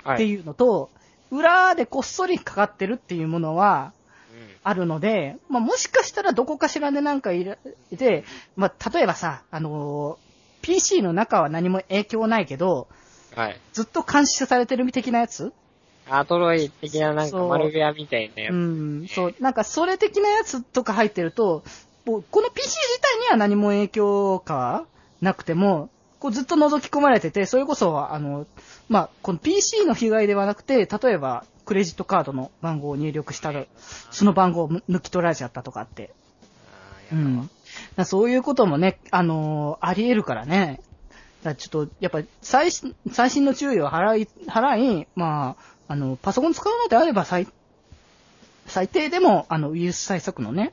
はい。っていうのと、裏でこっそりかかってるっていうものはあるので、まあ、もしかしたらどこかしらでなんかいる、で、まあ、例えばさ、あのー PC の中は何も影響ないけど、うん。はい。ずっと監視されてる的なやつアトロイ的ななんか丸部屋みたいなやうつ。ん、そう、なんかそれ的なやつとか入ってると、もうこの PC 自体には何も影響かはなくても、こうずっと覗き込まれてて、それこそ、あの、まあ、この PC の被害ではなくて、例えば、クレジットカードの番号を入力したら、その番号を抜き取られちゃったとかって。うん。そういうこともね、あのーあり得るからね。だちょっと、やっぱり、最新、最新の注意を払い、払い、まあ、あの、パソコン使うのであれば、最、最低でも、あの、ウイルス対策のね、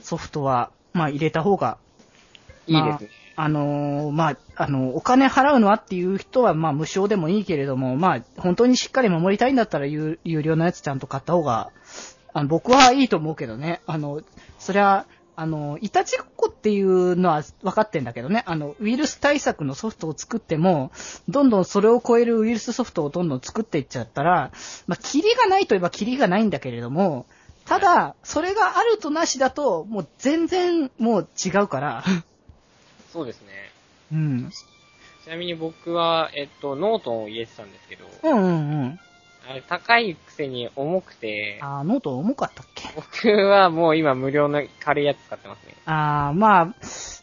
ソフトは、まあ、入れた方が、いいですね。あのーまあ、あの、お金払うのはっていう人は、まあ、無償でもいいけれども、まあ、本当にしっかり守りたいんだったら、有有料のやつちゃんと買った方が、あの、僕はいいと思うけどね。あの、そりゃ、あの、いたちごっこっていうのは分かってんだけどね。あの、ウイルス対策のソフトを作っても、どんどんそれを超えるウイルスソフトをどんどん作っていっちゃったら、まあ、キリがないといえばキリがないんだけれども、ただ、それがあるとなしだと、もう全然もう違うから、そうですね。うん。ちなみに僕は、えっと、ノートを入れてたんですけど、うんうんうん。あれ高いくせに重くて、あー、ノートン重かったっけ？僕はもう今無料の軽いやつ使ってますね。あー、まあ、ま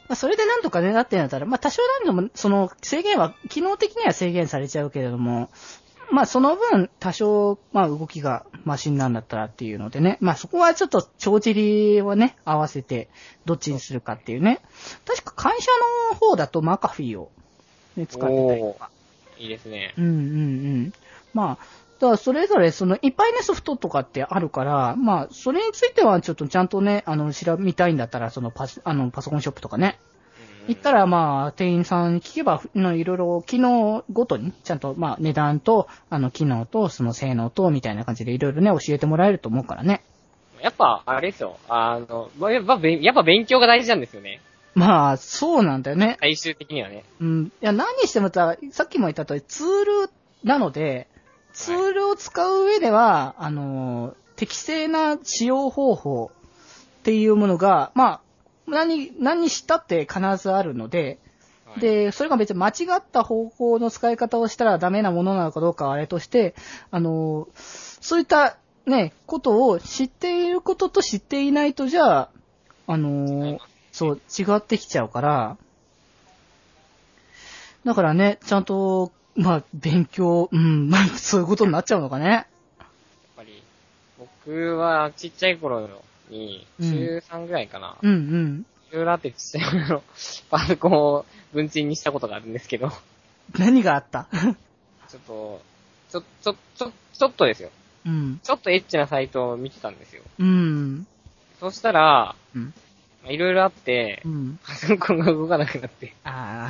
あ、それでなんとかね、なってんだったら、まあ多少なんでも、その制限は、機能的には制限されちゃうけれども、まあその分、多少、まあ動きがマシンなんだったらっていうのでね、まあそこはちょっと帳尻をね、合わせて、どっちにするかっていうね。確か会社の方だとマカフィーを、ね、使ってたりとか。いいですね。うんうんうん。まあ、だからそれぞれそのいっぱいねソフトとかってあるから、まあ、それについてはちょっとちゃんとね、あの、調べみたいんだったら、そのパス、あの、パソコンショップとかね、行ったら、らまあ、店員さんに聞けば、のいろいろ機能ごとに、ちゃんとまあ、値段と、あの、機能と、その性能と、みたいな感じでいろいろね、教えてもらえると思うからね。やっぱ、あれですよ。あの、まやっぱ、やっぱ勉強が大事なんですよね。まあ、そうなんだよね。最終的にはね。うん。いや、何にしてもさ、さっきも言った通り、ツールなので、ツールを使う上では、あの、適正な使用方法っていうものが、まあ、何、何にしたって必ずあるので、はい、で、それが別に間違った方法の使い方をしたらダメなものなのかどうかはあれとして、あの、そういったね、ことを知っていることと知っていないとじゃあ、あの、そう、違ってきちゃうから、だからね、ちゃんと、まあ、勉強、うん、まあ、そういうことになっちゃうのかね。やっぱり、僕はちっちゃい頃に、うん中3ぐらいかな。うんうん。いろいろあってちっちゃい頃のパソコンを文鎮にしたことがあるんですけど、何があった？ちょっと、ちょ、ちょ、ちょ、ちょっとですよ。うん。ちょっとエッチなサイトを見てたんですよ。うん。そしたら、うん。まあいろいろあってう、ん。パソコンが動かなくなって。あ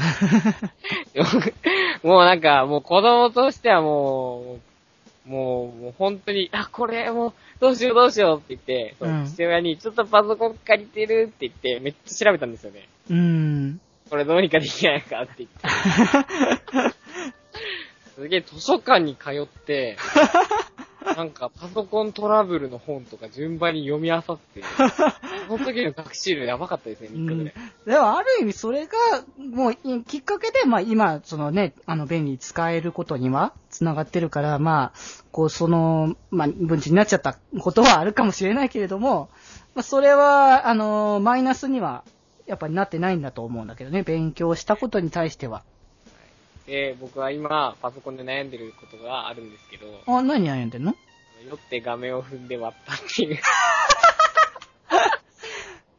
もうなんか、もう子供としてはもう、もう、もう本当に、あ、これもう、どうしようどうしようって言って、そううん父親に、ちょっとパソコン借りてるって言って、めっちゃ調べたんですよね。ーうん。これどうにかできないかって言って。すげえ図書館に通って、なんかパソコントラブルの本とか順番に読み漁って、その時の学習量やばかったですね、3日ぐらい。でも、ある意味、それが、もう、いきっかけで、まあ、今、そのね、あの、便利に使えることには、繋がってるから、まあ、こう、その、まあ、文字になっちゃったことはあるかもしれないけれども、まあ、それは、あの、マイナスには、やっぱりなってないんだと思うんだけどね、勉強したことに対しては。で、僕は今、パソコンで悩んでることがあるんですけど、あ、何悩んでんの？酔って画面を踏んで割ったっていう。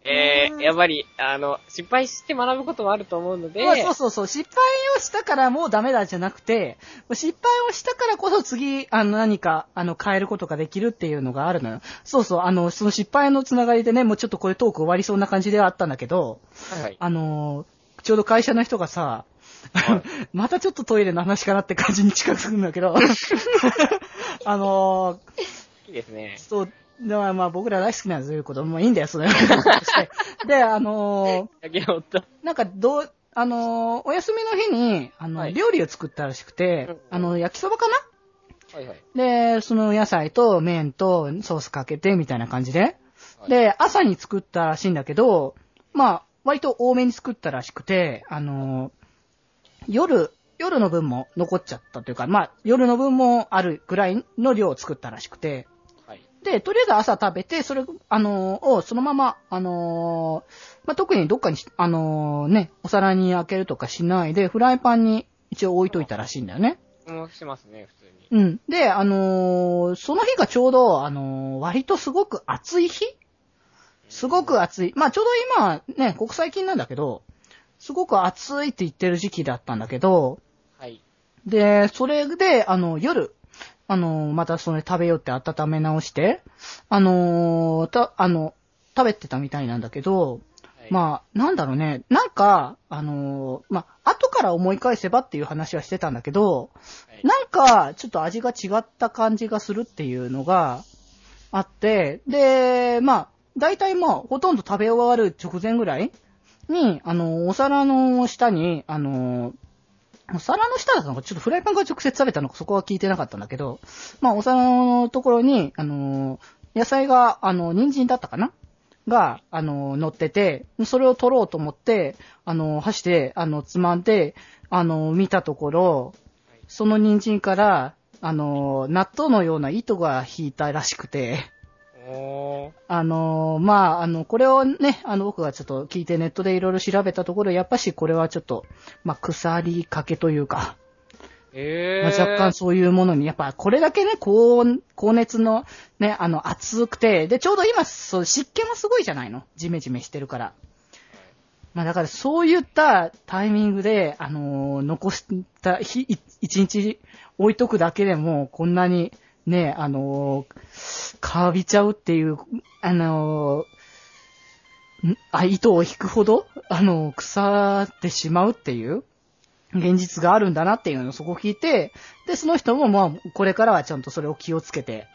えー、やっぱり、あの、失敗して学ぶこともあると思うので、まあ、そうそうそう、失敗をしたからもうダメだじゃなくて、失敗をしたからこそ次、あの、何か、あの、変えることができるっていうのがあるのよ。そうそう、あの、その失敗のつながりでね、もうちょっとこれトーク終わりそうな感じではあったんだけど、はいはい。あのーちょうど会社の人がさ、はい。またちょっとトイレの話かなって感じに近づくんだけど、あのーいいですね。そう、だからまあ僕ら大好きなんですよ、いうこと。もいいんだよ、それ で、あのーなんかどう、あのーお休みの日に、あの、はい。料理を作ったらしくて、うん。あの、焼きそばかな？はいはい。で、その野菜と麺とソースかけてみたいな感じで。はい、で、朝に作ったらしいんだけど、まあ、割と多めに作ったらしくて、あのー夜、夜の分も残っちゃったというか、まあ、夜の分もあるぐらいの量を作ったらしくて、はい。で、とりあえず朝食べて、それ、あのーをそのまま、あのーまあ、特にどっかにし、あのーね、お皿に開けるとかしないで、フライパンに一応置いといたらしいんだよね。もしますね、普通に。うん。で、あのーその日がちょうど、あのー割とすごく暑い日？すごく暑い。まあちょうど今ね、国際金なんだけど、すごく暑いって言ってる時期だったんだけど、はい。で、それで、あの、夜、あのーまたそれ食べようって温め直して、あのーた、あの、食べてたみたいなんだけど、はい、まあ、なんだろうね。なんか、あのーまあ、後から思い返せばっていう話はしてたんだけど、はい、なんか、ちょっと味が違った感じがするっていうのがあって、で、まあ、大体まあ、ほとんど食べ終わる直前ぐらいに、あの、お皿の下に、あの、お皿の下だったのか、ちょっとフライパンから直接食べたのか、そこは聞いてなかったんだけど、まあ、お皿のところに、あの、野菜が、あの、人参だったかなが、あの、乗ってて、それを取ろうと思って、あの、箸で、あの、つまんで、あの、見たところ、その人参から、あの、納豆のような糸が引いたらしくて、あの、まあ、あの、これをね、あの、僕がちょっと聞いてネットでいろいろ調べたところ、やっぱしこれはちょっと、まあ、腐りかけというか、えー。まあ、若干そういうものに、やっぱこれだけね、高温、高熱のね、あの、暑くて、で、ちょうど今、そう、湿気もすごいじゃないの？ジメジメしてるから。まあだからそういったタイミングで、あのー残した日、い一日置いとくだけでも、こんなにね、あのー、かびちゃうっていう、あのーんあ、糸を引くほど、あのー腐ってしまうっていう、現実があるんだなっていうのをそこ聞いて、で、その人もまあ、これからはちゃんとそれを気をつけて、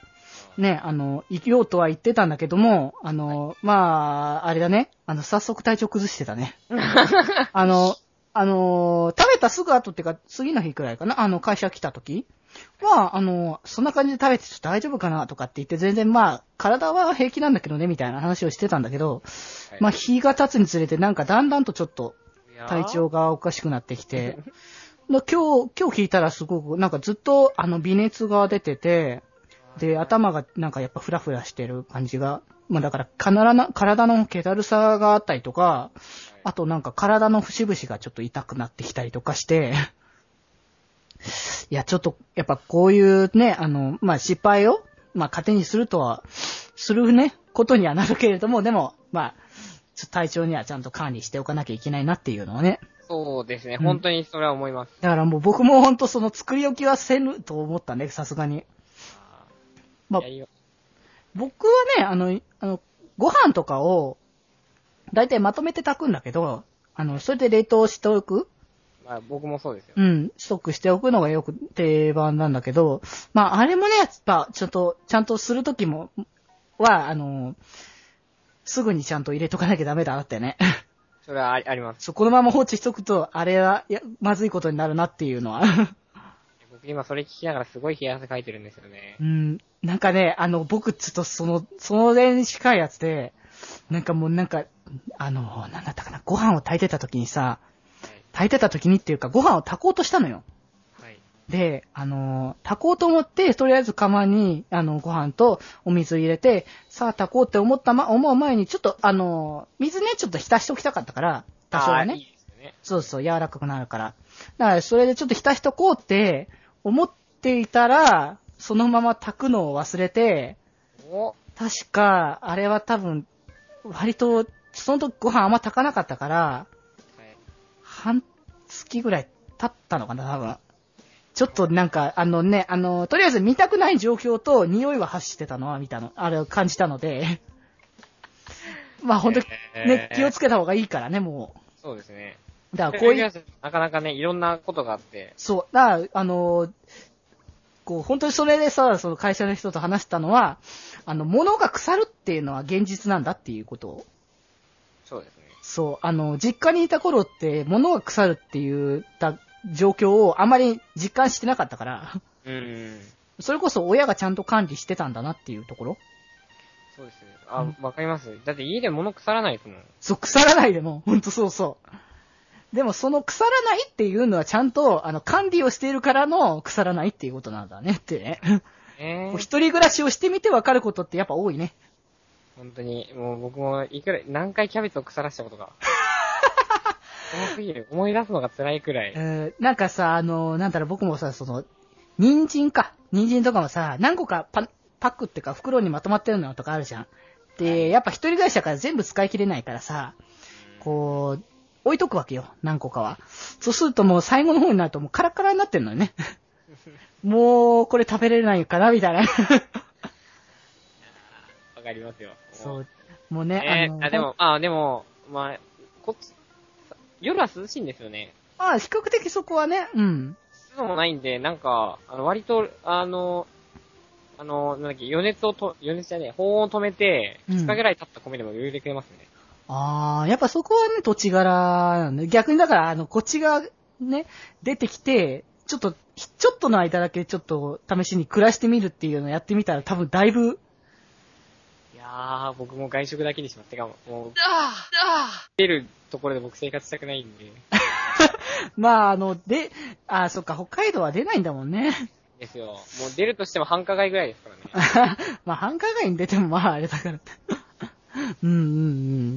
ね、あの、生きようとは言ってたんだけども、あの、まあ、あれだね、あの、早速体調崩してたね。あの、あの、食べたすぐ後っていうか、次の日くらいかな、あの、会社来た時は、あの、そんな感じで食べてちょっと大丈夫かなとかって言って、全然まあ、体は平気なんだけどね、みたいな話をしてたんだけど、はい。まあ、日が経つにつれて、なんかだんだんとちょっと、体調がおかしくなってきて、で今日、今日聞いたらすごく、なんかずっと、あの、微熱が出てて、で、頭がなんかやっぱフラフラしてる感じが、まあだから、体の、体の気だるさがあったりとか、あとなんか体の節々がちょっと痛くなってきたりとかして、いや、ちょっと、やっぱこういうね、あの、まあ失敗を、まあ糧にするとは、するね、ことにはなるけれども、でも、まあ、体調にはちゃんと管理しておかなきゃいけないなっていうのはね。そうですね、うん本当にそれは思います。だからもう僕もほんとその作り置きはせぬと思ったね、さすがに。あまあ僕はね、あの、あの、ご飯とかを、だいたいまとめて炊くんだけど、あの、それで冷凍しておくまあ僕もそうですよ。うん、ストックしておくのがよく定番なんだけど、まあ、あれもね、やっぱ、ちょっと、ちゃんとするときも、は、あの、すぐにちゃんと入れとかなきゃダメだなってね。それはあります。そう、このまま放置しとくと、あれは、いや、まずいことになるなっていうのは。僕今それ聞きながらすごい冷や汗かいてるんですよねう。ん、なんかね、あの、僕、ちょっとその、その例に近いやつで、なんかもうなんか、あの、なんだったかな、ご飯を炊いてた時にさ、はい。炊いてた時にっていうか、ご飯を炊こうとしたのよ。はい。で、あの、炊こうと思って、とりあえず釜に、あの、ご飯とお水入れて、さあ炊こうって思ったま、思う前に、ちょっと、あの、水ね、ちょっと浸しておきたかったから、多少はねい。いですよね。そうそう、柔らかくなるから。だから、それでちょっと浸しとこうって思っていたら、そのまま炊くのを忘れて、お確か、あれは多分、割と、その時ご飯あんま炊かなかったから、はい。半月ぐらい経ったのかな、多分。ちょっとなんか、あのね、あの、とりあえず見たくない状況と匂いは発してたのは見たの、あれを感じたので、まあ本当にね、気をつけた方がいいからね、もそうですね。う。だからこういう、なかなかね、いろんなことがあって、そう、だから、あの、こう、本当にそれでさ、その会社の人と話したのは、あの、物が腐るっていうのは現実なんだっていうことをそうですね。そう、あの、実家にいた頃って、物が腐るっていうた状況をあまり実感してなかったから、うん。それこそ親がちゃんと管理してたんだなっていうところ。そうです。あ、わかります。だって家で物腐らないですもん。そう、腐らないでも、ほんとそうそう。でもその腐らないっていうのはちゃんと、あの、管理をしているからの腐らないっていうことなんだねってね。えこう一人暮らしをしてみてわかることってやっぱ多いね。本当に、もう僕もいくら、何回キャベツを腐らしたことが。多すぎる。思い出すのが辛いくらい。えーなんかさ、あの、なんだろう、僕もさ、その、人参か。人参とかもさ、何個かパパックってか袋にまとまってるのとかあるじゃん。で、やっぱ一人暮らしだから全部使い切れないからさ、こう、置いとくわけよ、何個かは。そうするともう最後の方になるともうカラッカラになってんのよね。もう、これ食べれないかな、みたいな。わかりますよ。そう。もうね、あの、えーあ、でも、あ、でも、まあ、こっち、夜は涼しいんですよね。まあ、比較的そこはね、うん。湿度もないんで、なんか、あの、割と、あの、あの、なんだっけ、余熱をと、余熱じゃねえ、保温を止めて、うん2日ぐらい経った米でも余裕で食えますね。ああ、やっぱそこはね、土地柄なんで、逆にだから、あの、こっちがね、出てきて、ちょっと、ちょっとの間だけちょっと試しに暮らしてみるっていうのをやってみたら多分だいぶ、いやー、僕も外食だけにします。てか、もう、出るところで僕生活したくないんで。まああの、で、ああ、そっか、北海道は出ないんだもんね。ですよ。もう出るとしても繁華街ぐらいですからね。まあ繁華街に出てもまああれだから。うんうんう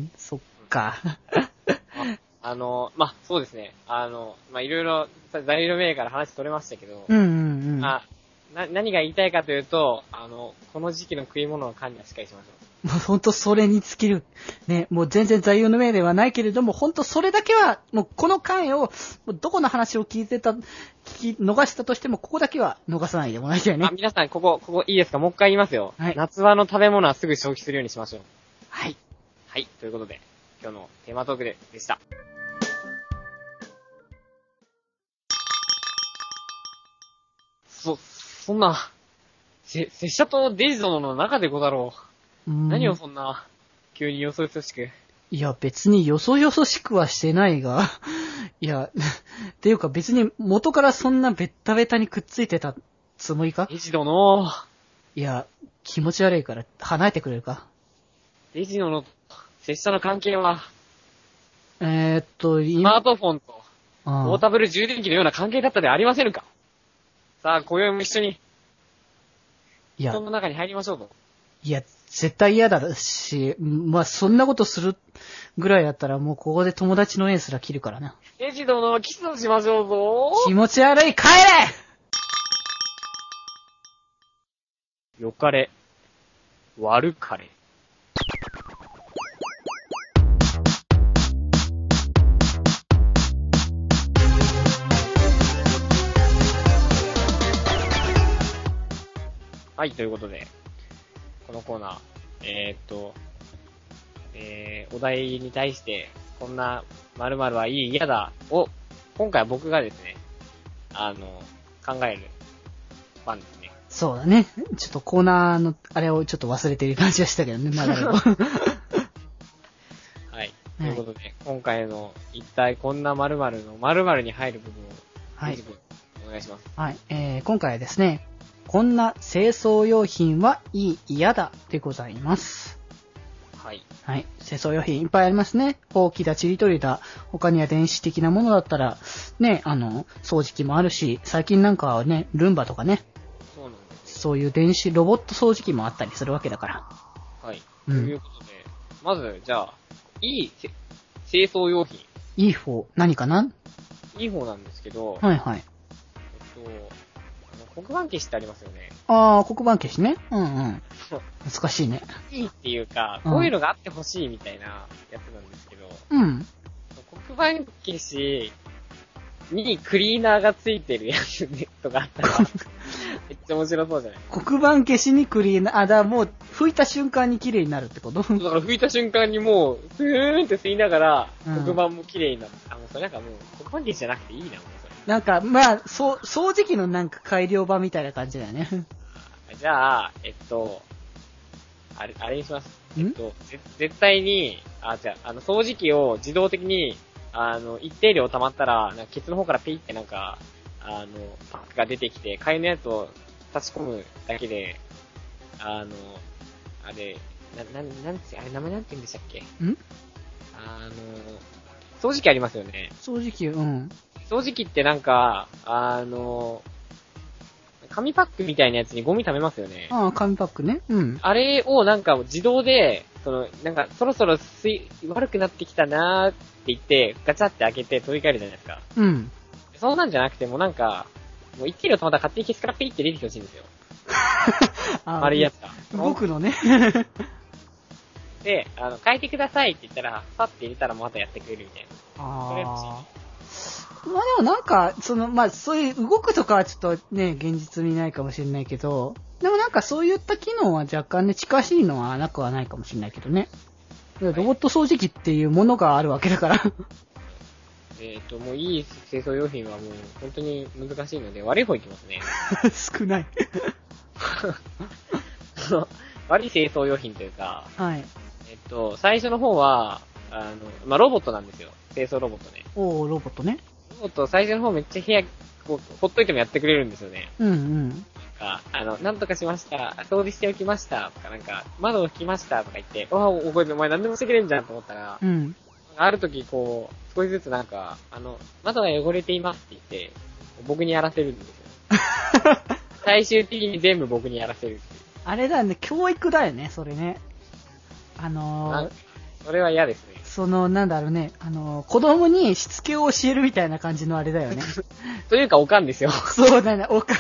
ん、そっか。ああの、まあ、そうですね。あの、まあ、いろいろ、材料名から話取れましたけど、うんうんうん。あ、な、何が言いたいかというと、あの、この時期の食い物の管理はしっかりしましょう。もうほんとそれに尽きる。ね、もう全然座右の銘ではないけれども、ほんとそれだけは、もうこの回を、もうどこの話を聞いてた、聞き逃したとしても、ここだけは逃さないでもらいたいねあ、。皆さん、ここ、ここいいですか？もう一回言いますよ。はい夏場の食べ物はすぐ消費するようにしましょう。はい。はい。ということで、今日のテーマトークで、でした。そ、そんな、せ、拙者とデイジ殿の中でごだろう。うん。何をそんな、急によそよそしく。いや、別によそよそしくはしてないが、いや、っていうか別に元からそんなベッタベタにくっついてたつもりか？デイジ殿、いや、気持ち悪いから離れてくれるか？デイジ殿の、拙者の関係は、えー、っと、スマー今、トフォンと、あポータブル充電器のような関係だったではありませんか？さあ、今宵も一緒に、いや布団、の中に入りましょうと。いや、絶対嫌だし、まあ、そんなことするぐらいだったらもうここで友達の縁すら切るからな。デイジ殿、キスをしましょうぞ気持ち悪い帰れよかれ、悪かれ。はい、ということで、このコーナー、えー、っと、えー、お題に対して、こんな〇〇はいい、嫌だを、今回は僕がですね、あの、考える番ですね。そうだね。ちょっとコーナーの、あれをちょっと忘れてる感じはしたけどね、流れを。はい。ということで、今回の一体こんな〇〇の〇〇に入る部分を、はいお願いします。はい。えー、今回はですね、こんな清掃用品はいい、嫌だでございます。はい。はい。清掃用品いっぱいありますね。ほうきだ、ちりとりだ。他には電子的なものだったら、ね、あの、掃除機もあるし、最近なんかはね、ルンバとかね、そうなんですそういう電子ロボット掃除機もあったりするわけだから。よ。はい。うんということで、まず、じゃあ、いいせ清掃用品。いい方、何かな？いい方なんですけど、はいはい。えっと、黒板消しってありますよね。あー、黒板消しね。うんうん。難しいね。いいっていうか、うんこういうのがあってほしいみたいなやつなんですけど、うん。黒板消しにクリーナーがついてるやつねとかあったら、めっちゃ面白そうじゃない？黒板消しにクリーナー、あ、だもう、拭いた瞬間に綺麗になるってこと？だから拭いた瞬間にもう、スーンって吸いながら、うん黒板も綺麗になる。あ、もうそれなんかもう、黒板消しじゃなくていいな、もう。なんか、まあ、そう、掃除機のなんか改良版みたいな感じだよね。じゃあ、えっと、あれ、あれにします。ん？えっと、ぜ絶対に、あ、じゃあ、あの、掃除機を自動的に、あの、一定量溜まったら、なんかケツの方からピーってなんか、あの、パックが出てきて、替えのやつを差し込むだけで、あの、あれ、な、な、なんつ、あれ名前なんて言うんでしたっけ？ん？あの、掃除機ありますよね。掃除機、うん。掃除機ってなんか、あの、紙パックみたいなやつにゴミ溜めますよね。ああ、紙パックね。うん。あれをなんか自動で、その、なんかそろそろ水、悪くなってきたなーって言って、ガチャって開けて取り替えるじゃないですか。うん。そんなんじゃなくて、もうなんか、もう一定量溜まったら勝手にケツからピーって出てきてほしいんですよ。あ丸いやつが。動くのね。で、あの、変えてくださいって言ったら、パッて入れたらまたやってくれるみたいな。それ欲しいああ。まあでもなんか、その、まあそういう動くとかはちょっとね、現実見ないかもしれないけど、でもなんかそういった機能は若干ね、近しいのはなくはないかもしれないけどね。ロボット掃除機っていうものがあるわけだから。えっ、と、もういい清掃用品はもう本当に難しいので、悪い方行きますね。少ない。悪い清掃用品というか、はい。えっと、最初の方は、あの、まあ、ロボットなんですよ。清掃ロボットね。おー、ロボットね。ロボット最初の方めっちゃ部屋、こう、ほっといてもやってくれるんですよね。うんうん。なんか、あの、なんとかしました、掃除しておきました、とかなんか、窓を拭きました、とか言って、わあ、おこれお前何でもしてくれんじゃんと思ったら、うん。ある時こう、少しずつなんか、あの、窓が汚れていますって言って、僕にやらせるんですよ。最終的に全部僕にやらせるっていう。あれだよね、教育だよね、それね。あのなー、それは嫌ですね。その、なんだろうね、あのー、子供にしつけを教えるみたいな感じのあれだよね。というか、おかんですよ。そうだね、おか、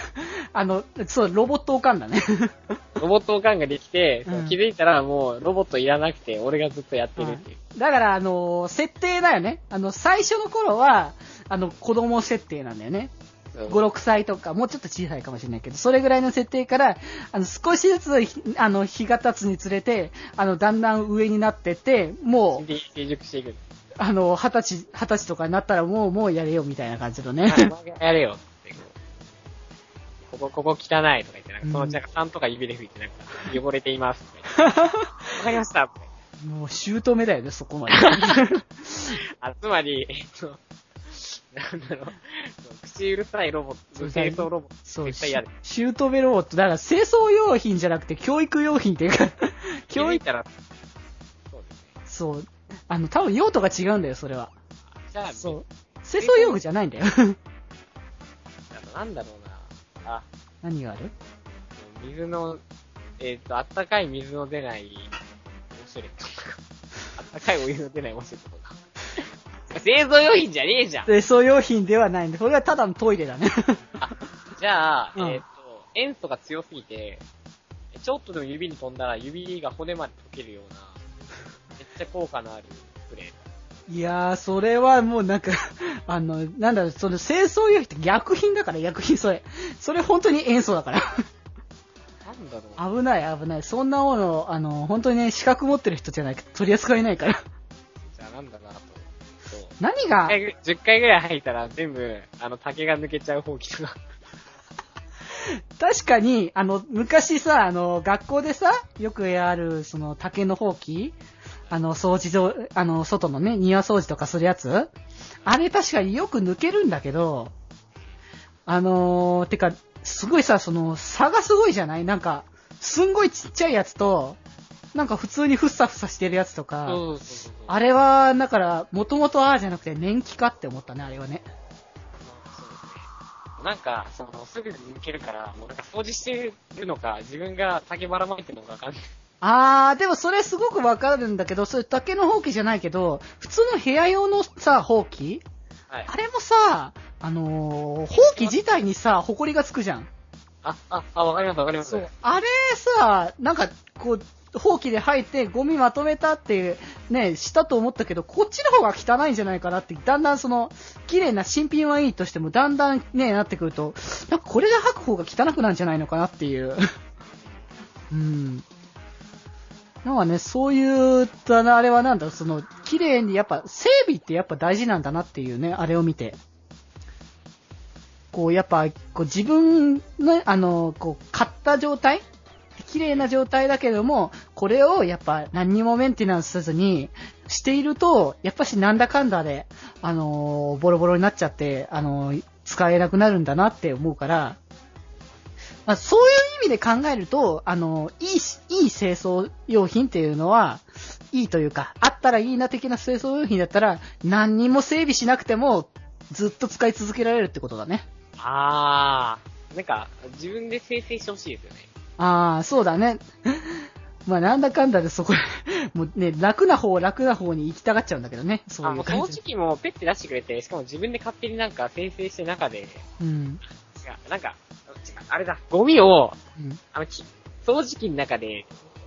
あの、そう、ロボットおかんだね。ロボットおかんができて、うん気づいたらもうロボットいらなくて、俺がずっとやってるっていう。だから、あのー、設定だよね。あの、最初の頃は、あの、子供設定なんだよね。そう5、6歳とか、もうちょっと小さいかもしれないけど、それぐらいの設定から、あの、少しずつひ、あの、日が経つにつれて、あの、だんだん上になってって、もう、で成熟していく。あの、二十歳、二十歳とかになったらもう、もうやれよ、みたいな感じのね。やれよってこう。ここ、ここ汚いとか言って、なんかそのうちなんか3とか指で拭いて、なんか、汚れていますとか言って。わかりましたもう、姑だよね、そこまで。あ、つまり、えっと、なんだろう、口うるさいロボット、清掃ロボット、そう、絶対嫌です。姑ロボット。だから、清掃用品じゃなくて、教育用品っていうか、教育、ら、そうですね。そう。あの、多分用途が違うんだよ、それは。じゃあ、そう。清掃用具じゃないんだよ。あとなんだろうな。あ、何がある？水の、えっ、と、あったかい水の出ない、ウォシュレットとか。あったかいお湯の出ないウォシュレットとか。製造用品じゃねえじゃん清掃用品ではないんで、これはただのトイレだね。じゃあ、うんえっ、と、塩素が強すぎて、ちょっとでも指に飛んだら指が骨まで溶けるような、めっちゃ効果のあるスプレー。いやー、それはもうなんか、あの、なんだろう、その清掃用品って薬品だから、薬品、それ。それ本当に塩素だから。なんだろう。危ない、危ない。そんなもの、あの、本当にね、資格持ってる人じゃないと取り扱えないから。何が？10回ぐ10回ぐらい吐いたら全部、あの、竹が抜けちゃうほうきとか。確かに、あの、昔さ、あの、学校でさ、よくやる、その、竹のほうきあの、掃除場、あの、外のね、庭掃除とかするやつあれ確かによく抜けるんだけど、あのー、てか、すごいさ、その、差がすごいじゃない？なんか、すんごいちっちゃいやつと、なんか普通にふっさふさしてるやつとか。あれは、だから、もともとああじゃなくて年季かって思ったね、あれはね。なんか、その、すぐに抜けるから、もうなんか掃除してるのか、自分が竹ばらまいてるのかわかんない。あー、でもそれすごくわかるんだけど、それ竹のほうきじゃないけど、普通の部屋用のさ、ほうきはい。あれもさ、あのー、ほうき自体にさ、ほこりがつくじゃん。あ、あ、あ、わかりますわかります。そう。あれさ、なんか、こう、ほうきで吐いてゴミまとめたって、ね、したと思ったけど、こっちの方が汚いんじゃないかなって、だんだんその、綺麗な新品はいいとしても、だんだんね、なってくると、なんかこれで吐く方が汚くなんじゃないのかなっていう。うん。なんかね、そういう、あれはなんだ、その、綺麗に、やっぱ、整備ってやっぱ大事なんだなっていうね、あれを見て。こう、やっぱ、こう、自分の、あの、こう、買った状態綺麗な状態だけども、これをやっぱ何にもメンテナンスせずにしていると、やっぱしなんだかんだで、あのーボロボロになっちゃって、あのー使えなくなるんだなって思うから、まあ、そういう意味で考えると、あのーいい、いい清掃用品っていうのは、いいというか、あったらいいな的な清掃用品だったら、何にも整備しなくても、ずっと使い続けられるってことだね。あー、なんか、自分で生成してほしいですよね。ああ、そうだね。まあ、なんだかんだでそこで、もうね、楽な方、楽な方に行きたがっちゃうんだけどね。そうあ、いうもう掃感じ。除機もペッて出してくれて、しかも自分で勝手になんか生成して中で、違うん。う、なんか、違う、あれだ、ゴミを、うん。あの、き掃除機の中で、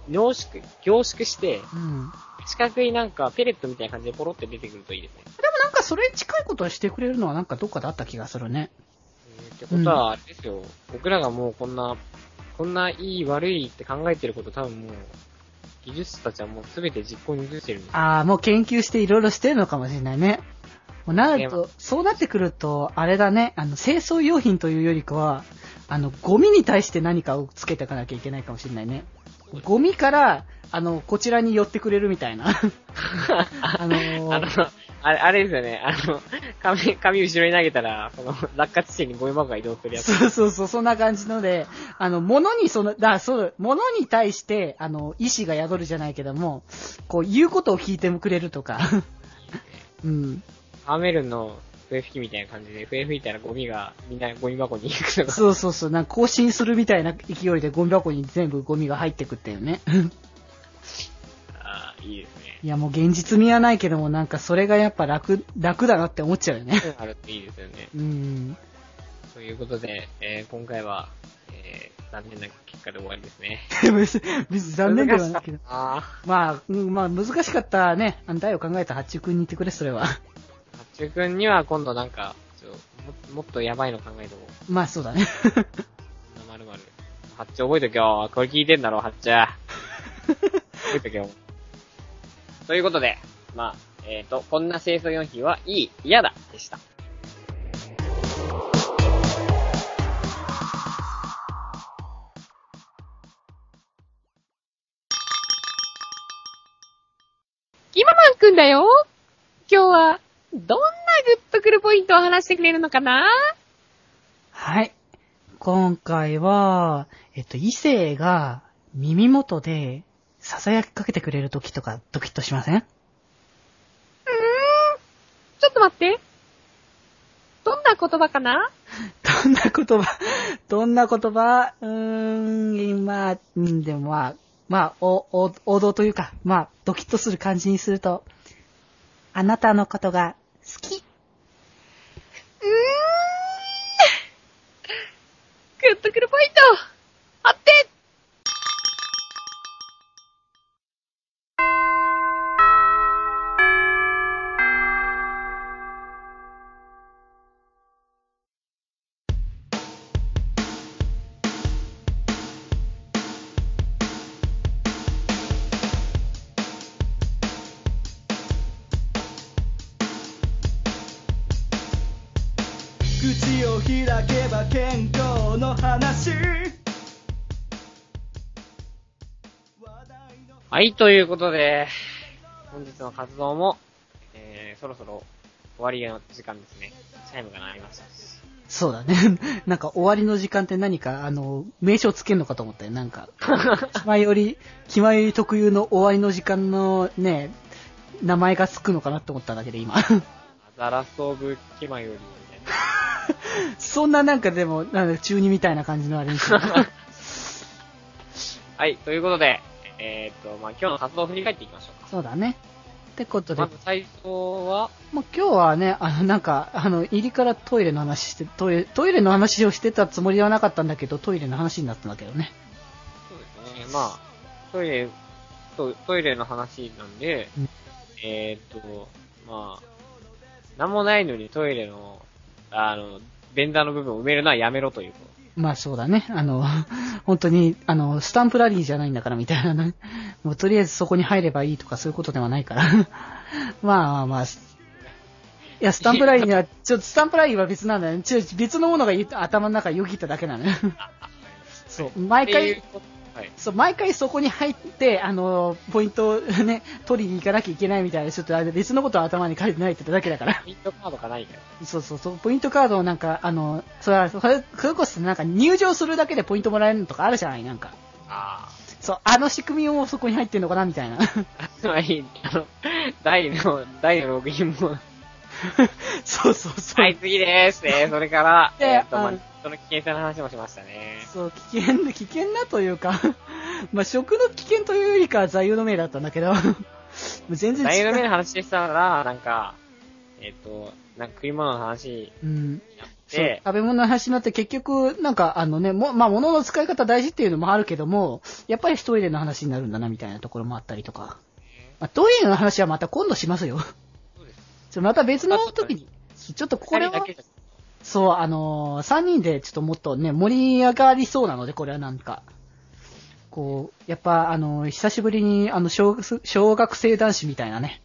濃縮、凝縮して、うん。四角いなんか、ペレットみたいな感じでポロって出てくるといいですね。でもなんかそれに近いことをしてくれるのはなんかどっかであった気がするね。えーってことは、あれですよ、僕らがもうこんな、こんないい悪いって考えてること多分もう、技術者たちはもう全て実行に移してるんですよ。ああ、もう研究していろいろしてるのかもしれないね。もうなるでと、そうなってくると、あれだね、あの、清掃用品というよりかは、あの、ゴミに対して何かをつけていかなきゃいけないかもしれないね。ゴミから、あの、こちらに寄ってくれるみたいな。あのーあの、あれ、あれですよね、あの、紙、紙後ろに投げたら、その、落下地点にゴミ箱が移動するやつ。そうそうそう、そんな感じので、あの、物にその、だ、そう、物に対して、あの、意志が宿るじゃないけども、こう、言うことを聞いてもくれるとか、うん。アーメルンの笛吹きみたいな感じで、笛吹いたらゴミが、みんなゴミ箱に行くとか。そうそうそう、なんか更新するみたいな勢いでゴミ箱に全部ゴミが入ってくっていうね。ああ、いいですね。いや、もう現実味はないけども、なんかそれがやっぱ楽、楽だなって思っちゃうよね。あるといいですよね。うん。ということで、えー、今回は、えー、残念な結果で終わりですね。別に残念ではないけど。あまあ、うんまあ難しかったね。あの、題を考えた八中君に言ってくれ、それは。あ、八中くんには今度なんか、ちょももっとやばいの考えておこう。まあそうだね。まるまる。八丁覚えとけよ。これ聞いてんだろ、八丁。覚えとけよ。ということで、まあ、えっ、と、こんな清掃用品はいい、嫌だ、でした。キママンくんだよ今日は、どんなグッとくるポイントを話してくれるのかな？はい。今回は、えっと、異性が耳元で囁きかけてくれるときとかドキッとしません？うーん。ちょっと待って。どんな言葉かな？どんな言葉、どんな言葉、うーん、まあ、うんでもまあ、まあ、お、お、王道というか、まあ、ドキッとする感じにすると、あなたのことが好き。うーん。グッとくるポイントあってはい、ということで、本日の活動も、えー、そろそろ終わりの時間ですね。チャイムが鳴りました。そうだね。なんか終わりの時間って何か、あの、名称つけるのかと思ったよ。なんか、気前より、気前より特有の終わりの時間のね、名前がつくのかなって思っただけで今。ザラスオブキマよりみたいな。そんななんかでも、なんか中二みたいな感じのあれにするはい、ということで、えー、っと、まあ、今日の活動を振り返っていきましょうか。そうだね。ってことで、まず最初は、もう今日はね、あの、なんか、あの、入りからトイレの話して、トイレ、トイレの話をしてたつもりではなかったんだけど、トイレの話になったんだけどね。そうですね、まあ、トイレ、トトイレの話なんで、うんえー、っと、まあ、なんもないのにトイレの、あの、便座の部分を埋めるのはやめろということ。まあそうだね。あの、本当に、あの、スタンプラリーじゃないんだからみたいなね。もうとりあえずそこに入ればいいとかそういうことではないから。ま あまあまあ。いや、スタンプラリーには、ちょっとスタンプラリーは別なんだよね。ちょ別のものが頭の中よぎっただけなのよ。そう。毎回、はい。そう、毎回そこに入って、あの、ポイントをね、取りに行かなきゃいけないみたいな、ちょっとあれ別のことは頭に書いてないってだけだから。ピントカードがないから。そうそうそう、ポイントカードをなんか、あの、それは、それ、こそなんか入場するだけでポイントもらえるのとかあるじゃないなんか。あそう、あの仕組みもそこに入ってんのかなみたいな。あ。つまり、あの、大の、大のログインも。そうそうそう。はい、次でーすね。それから、でえっと、まあその危険性の話もしましたね。そう、危険、危険なというか、まあ、食の危険というよりかは座右の銘だったんだけど、全然違う。大の目の話でしたら、なんか、えっと、なんか食い物の話にうん。なっそうて、食べ物の話になって結局、なんかあのね、も、まあ物の使い方大事っていうのもあるけども、やっぱりトイレの話になるんだなみたいなところもあったりとか。まあ、トイレの話はまた今度しますよ。そうです。また別の時に。ちょっとこれはそう、あのー、3人でちょっともっとね、盛り上がりそうなので、これはなんか。こう、やっぱ、あのー、久しぶりに、あの小学、小学生男子みたいなね、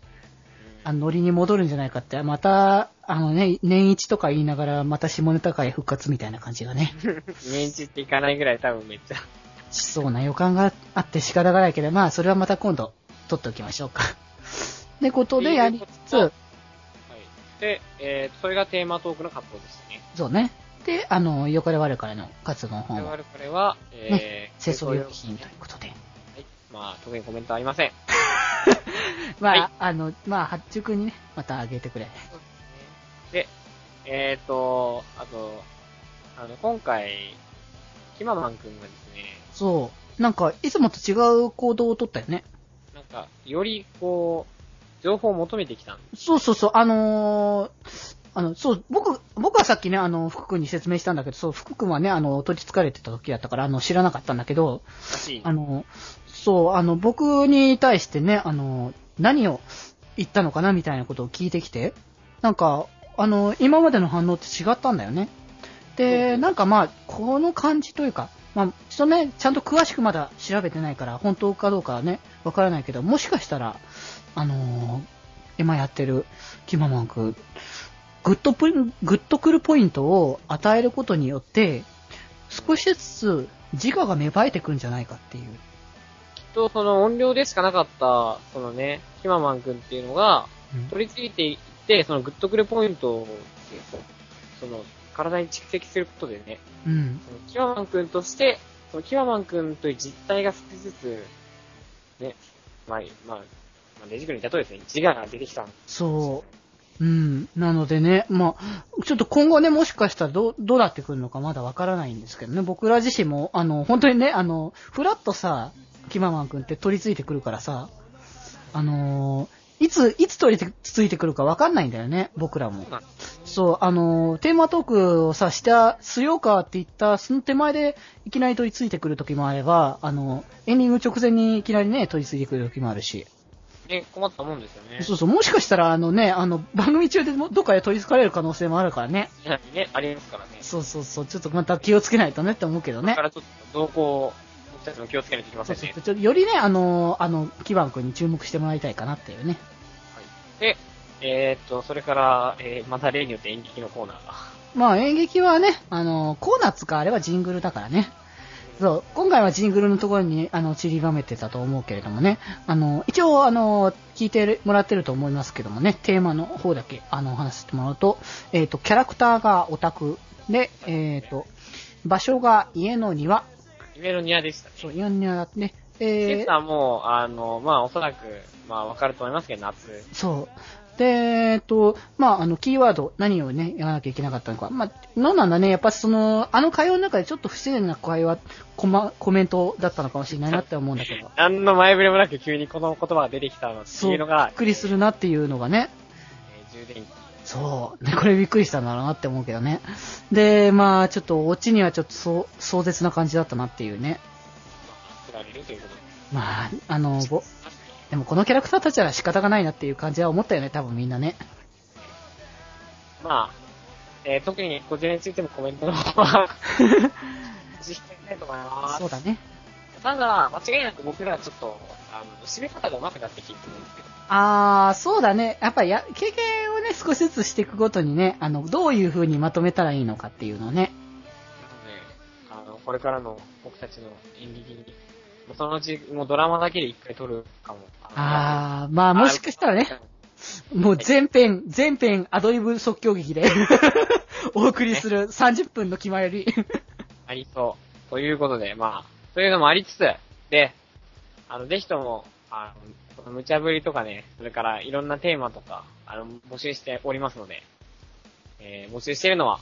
あの、ノリに戻るんじゃないかって、また、あのね、年一とか言いながら、また下ネタ会復活みたいな感じがね、年一っていかないぐらい多分めっちゃ。しそうな予感があって仕方がないけど、まあ、それはまた今度、撮っておきましょうか。ってことでやりつつ、はい。で、えー、それがテーマトークの活動でしたね。そうね。で、あの、よかれ我からの活動の方も我々、これは、えー、清掃用はい。品ということで。まあ、特にコメントありません。まあ、はいあの、まあ、八中くんにね、またあげてくれ。で、えーと、あと、あの、今回、キママンくんがですね、そう。なんか、いつもと違う行動をとったよね。なんか、より、こう、情報を求めてきたんでそうそうそう、あのーあの、そう、僕、僕はさっきね、あの、福君に説明したんだけど、そう、福君はね、あの、取り憑かれてた時だったから、あの、知らなかったんだけど。あの、そう、あの、僕に対してね、あの、何を言ったのかなみたいなことを聞いてきて、なんか、あの、今までの反応って違ったんだよね。で、なんかまあ、この感じというか、まあ、ちょっとね、ちゃんと詳しくまだ調べてないから、本当かどうかはね、わからないけど、もしかしたら、あのー今やってる、キママンク、グッとプリグッとくるポイントを与えることによって、少しずつ自我が芽生えてくるんじゃないかっていう。きっと、その音量でしかなかった、そのね、キママンくんっていうのが、取り付いていって、そのグッとくるポイントを、その、体に蓄積することでね、うん。そのキママンくんとして、そのキママンくんという実態が少しずつ、ね、まあ、まあ、まあ、レジクルに例えですね、自我が出てきたんそう。うん。なのでね、まあ、ちょっと今後ね、もしかしたらどう、どうなってくるのかまだわからないんですけどね、僕ら自身も、あの、本当にね、あの、ふらっとさ、キママン君って取り付いてくるからさ、あのーいつ、いつ取り付いてくるかわかんないんだよね、僕らも。そう、あのーテーマトークをさ、した、すようかって言った、その手前でいきなり取り付いてくる時もあれば、あの、エンディング直前にいきなりね、取り付いてくる時もあるし。ね、困ったもんですよね。そうそう、もしかしたら、あのね、あの、番組中でもどっかで取り付かれる可能性もあるからね。ね、ありますからね。そうそうそう、ちょっとまた気をつけないとねって思うけどねだか。らちょっと動向、僕たちも気をつけないといけませんねそうそう。ちょっとよりね、あの、あの、キバン君に注目してもらいたいかなっていうね。で、えーっと、それから、えー、また例によって演劇のコーナーが。まあ演劇はね、あの、コーナーつかあれはジングルだからね。そう、今回はジングルのところに、あの、散りばめてたと思うけれどもね。あの、一応、あの、聞いてもらってると思いますけどもね、テーマの方だけ、あの、話してもらうと、えっ、と、キャラクターがオタクで、えっ、と、場所が家の庭。夢の庭でしたね。そう、家の庭だってね。季え節はもう、あの、まあ、おそらく、まあ、わかると思いますけど、夏。ー、そう。で、えっ、と、まあ、あの、キーワード、何をね、言わなきゃいけなかったのか。まあ、なんなんだね、やっぱその、あの会話の中でちょっと不自然な会話、コマ、コメントだったのかもしれないなって思うんだけど。何の前触れもなく急にこの言葉が出てきたのってそう、びいうのがっ、くりするなっていうのがね。えー充電器。そう。ね、これびっくりしたんだろうなって思うけどね。で、まあ、ちょっと、オチにはちょっとそう、壮絶な感じだったなっていうね。まあ、あの、ぼ、でもこのキャラクターたちは仕方がないなっていう感じは思ったよね、多分みんなね。まあ、えー、特にこちらについてもコメントの方は、実していきたいと思います。そうだね。ただ、間違いなく僕らはちょっと、あの、締め方が上手くなってきてるんですけど、あー、そうだね。やっぱりや、経験をね、少しずつしていくごとにね、あの、どういう風にまとめたらいいのかっていうのをね。なので、あの、これからの僕たちの演劇にそのうち、もうドラマだけで一回撮るかも。あー、まあもしかしたらね、もう全編、全編アドリブ即興劇で お送りする30分の決まり。ありそう。ということで、まあ、そういうのもありつつ、で、あの、ぜひとも、あの、この無茶ぶりとかね、それからいろんなテーマとか、あの、募集しておりますので、えー募集しているのは、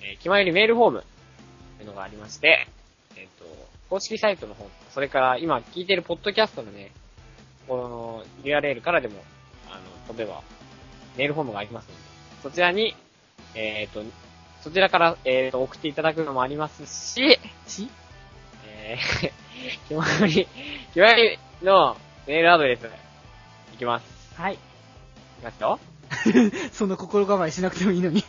えー、決まりメールフォームというのがありまして、えっ、と、公式サイトの方、それから今聞いてるポッドキャストのね、この URL からでも、あの、飛べば、メールフォームがありますので、そちらに、えっ、と、そちらから、えっ、と、送っていただくのもありますし、しえー、決まり、決まりのメールアドレス、いきます。はい。いきますよ。その心構えしなくてもいいのに。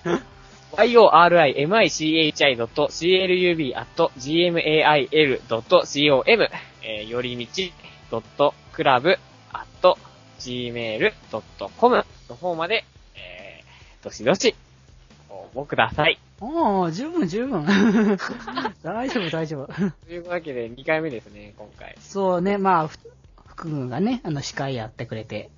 yorimichi.child.gmail.com、えー、よりみち .club.gmail.com の方まで、えー、どしどし、応募ください。おー、十分十分。大丈夫大丈夫。というわけで、2回目ですね、今回。そうね、まあ、ふ福君がね、あの、司会やってくれて。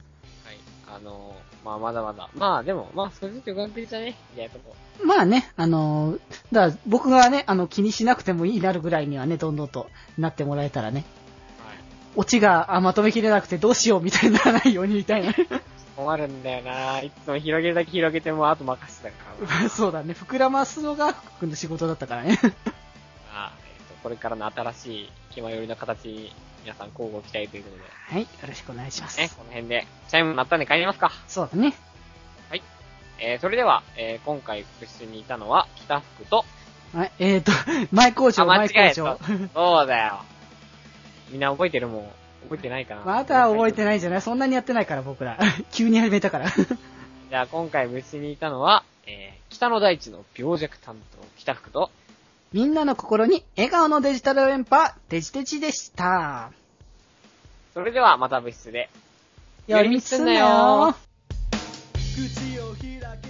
はい。あのー、まあ、まだまだ。まあ、でも、まあ、少しずつ上手くいたね、みたいなとこ。まあね、あのーだから僕がね、あの、気にしなくてもいいなるぐらいにはね、どんどんとなってもらえたらね、はい。オチがあまとめきれなくてどうしようみたいにならないようにみたいな。困るんだよないつも広げるだけ広げても、あと任せたから。そうだね、膨らますのが福君の仕事だったからね。あえっ、と、これからの新しい気まよりの形に、皆さん交互期待ということはい、よろしくお願いします。で、ね、この辺で、チャイム鳴ったんで帰りますか。そうだね。えー、それでは、えー、今回部室にいたのは、北福と、はい、えーと、前工場、あ間違前工場。そうだよ。みんな覚えてるもん。覚えてないかな。まだ覚えてないんじゃない？そんなにやってないから僕ら。急に始めたから。じゃあ今回部室にいたのは、えー、北の大地の病弱担当、北福と、みんなの心に笑顔のデジタル連覇、デジデジでした。それではまた部室で。寄り道すんなよ。口を開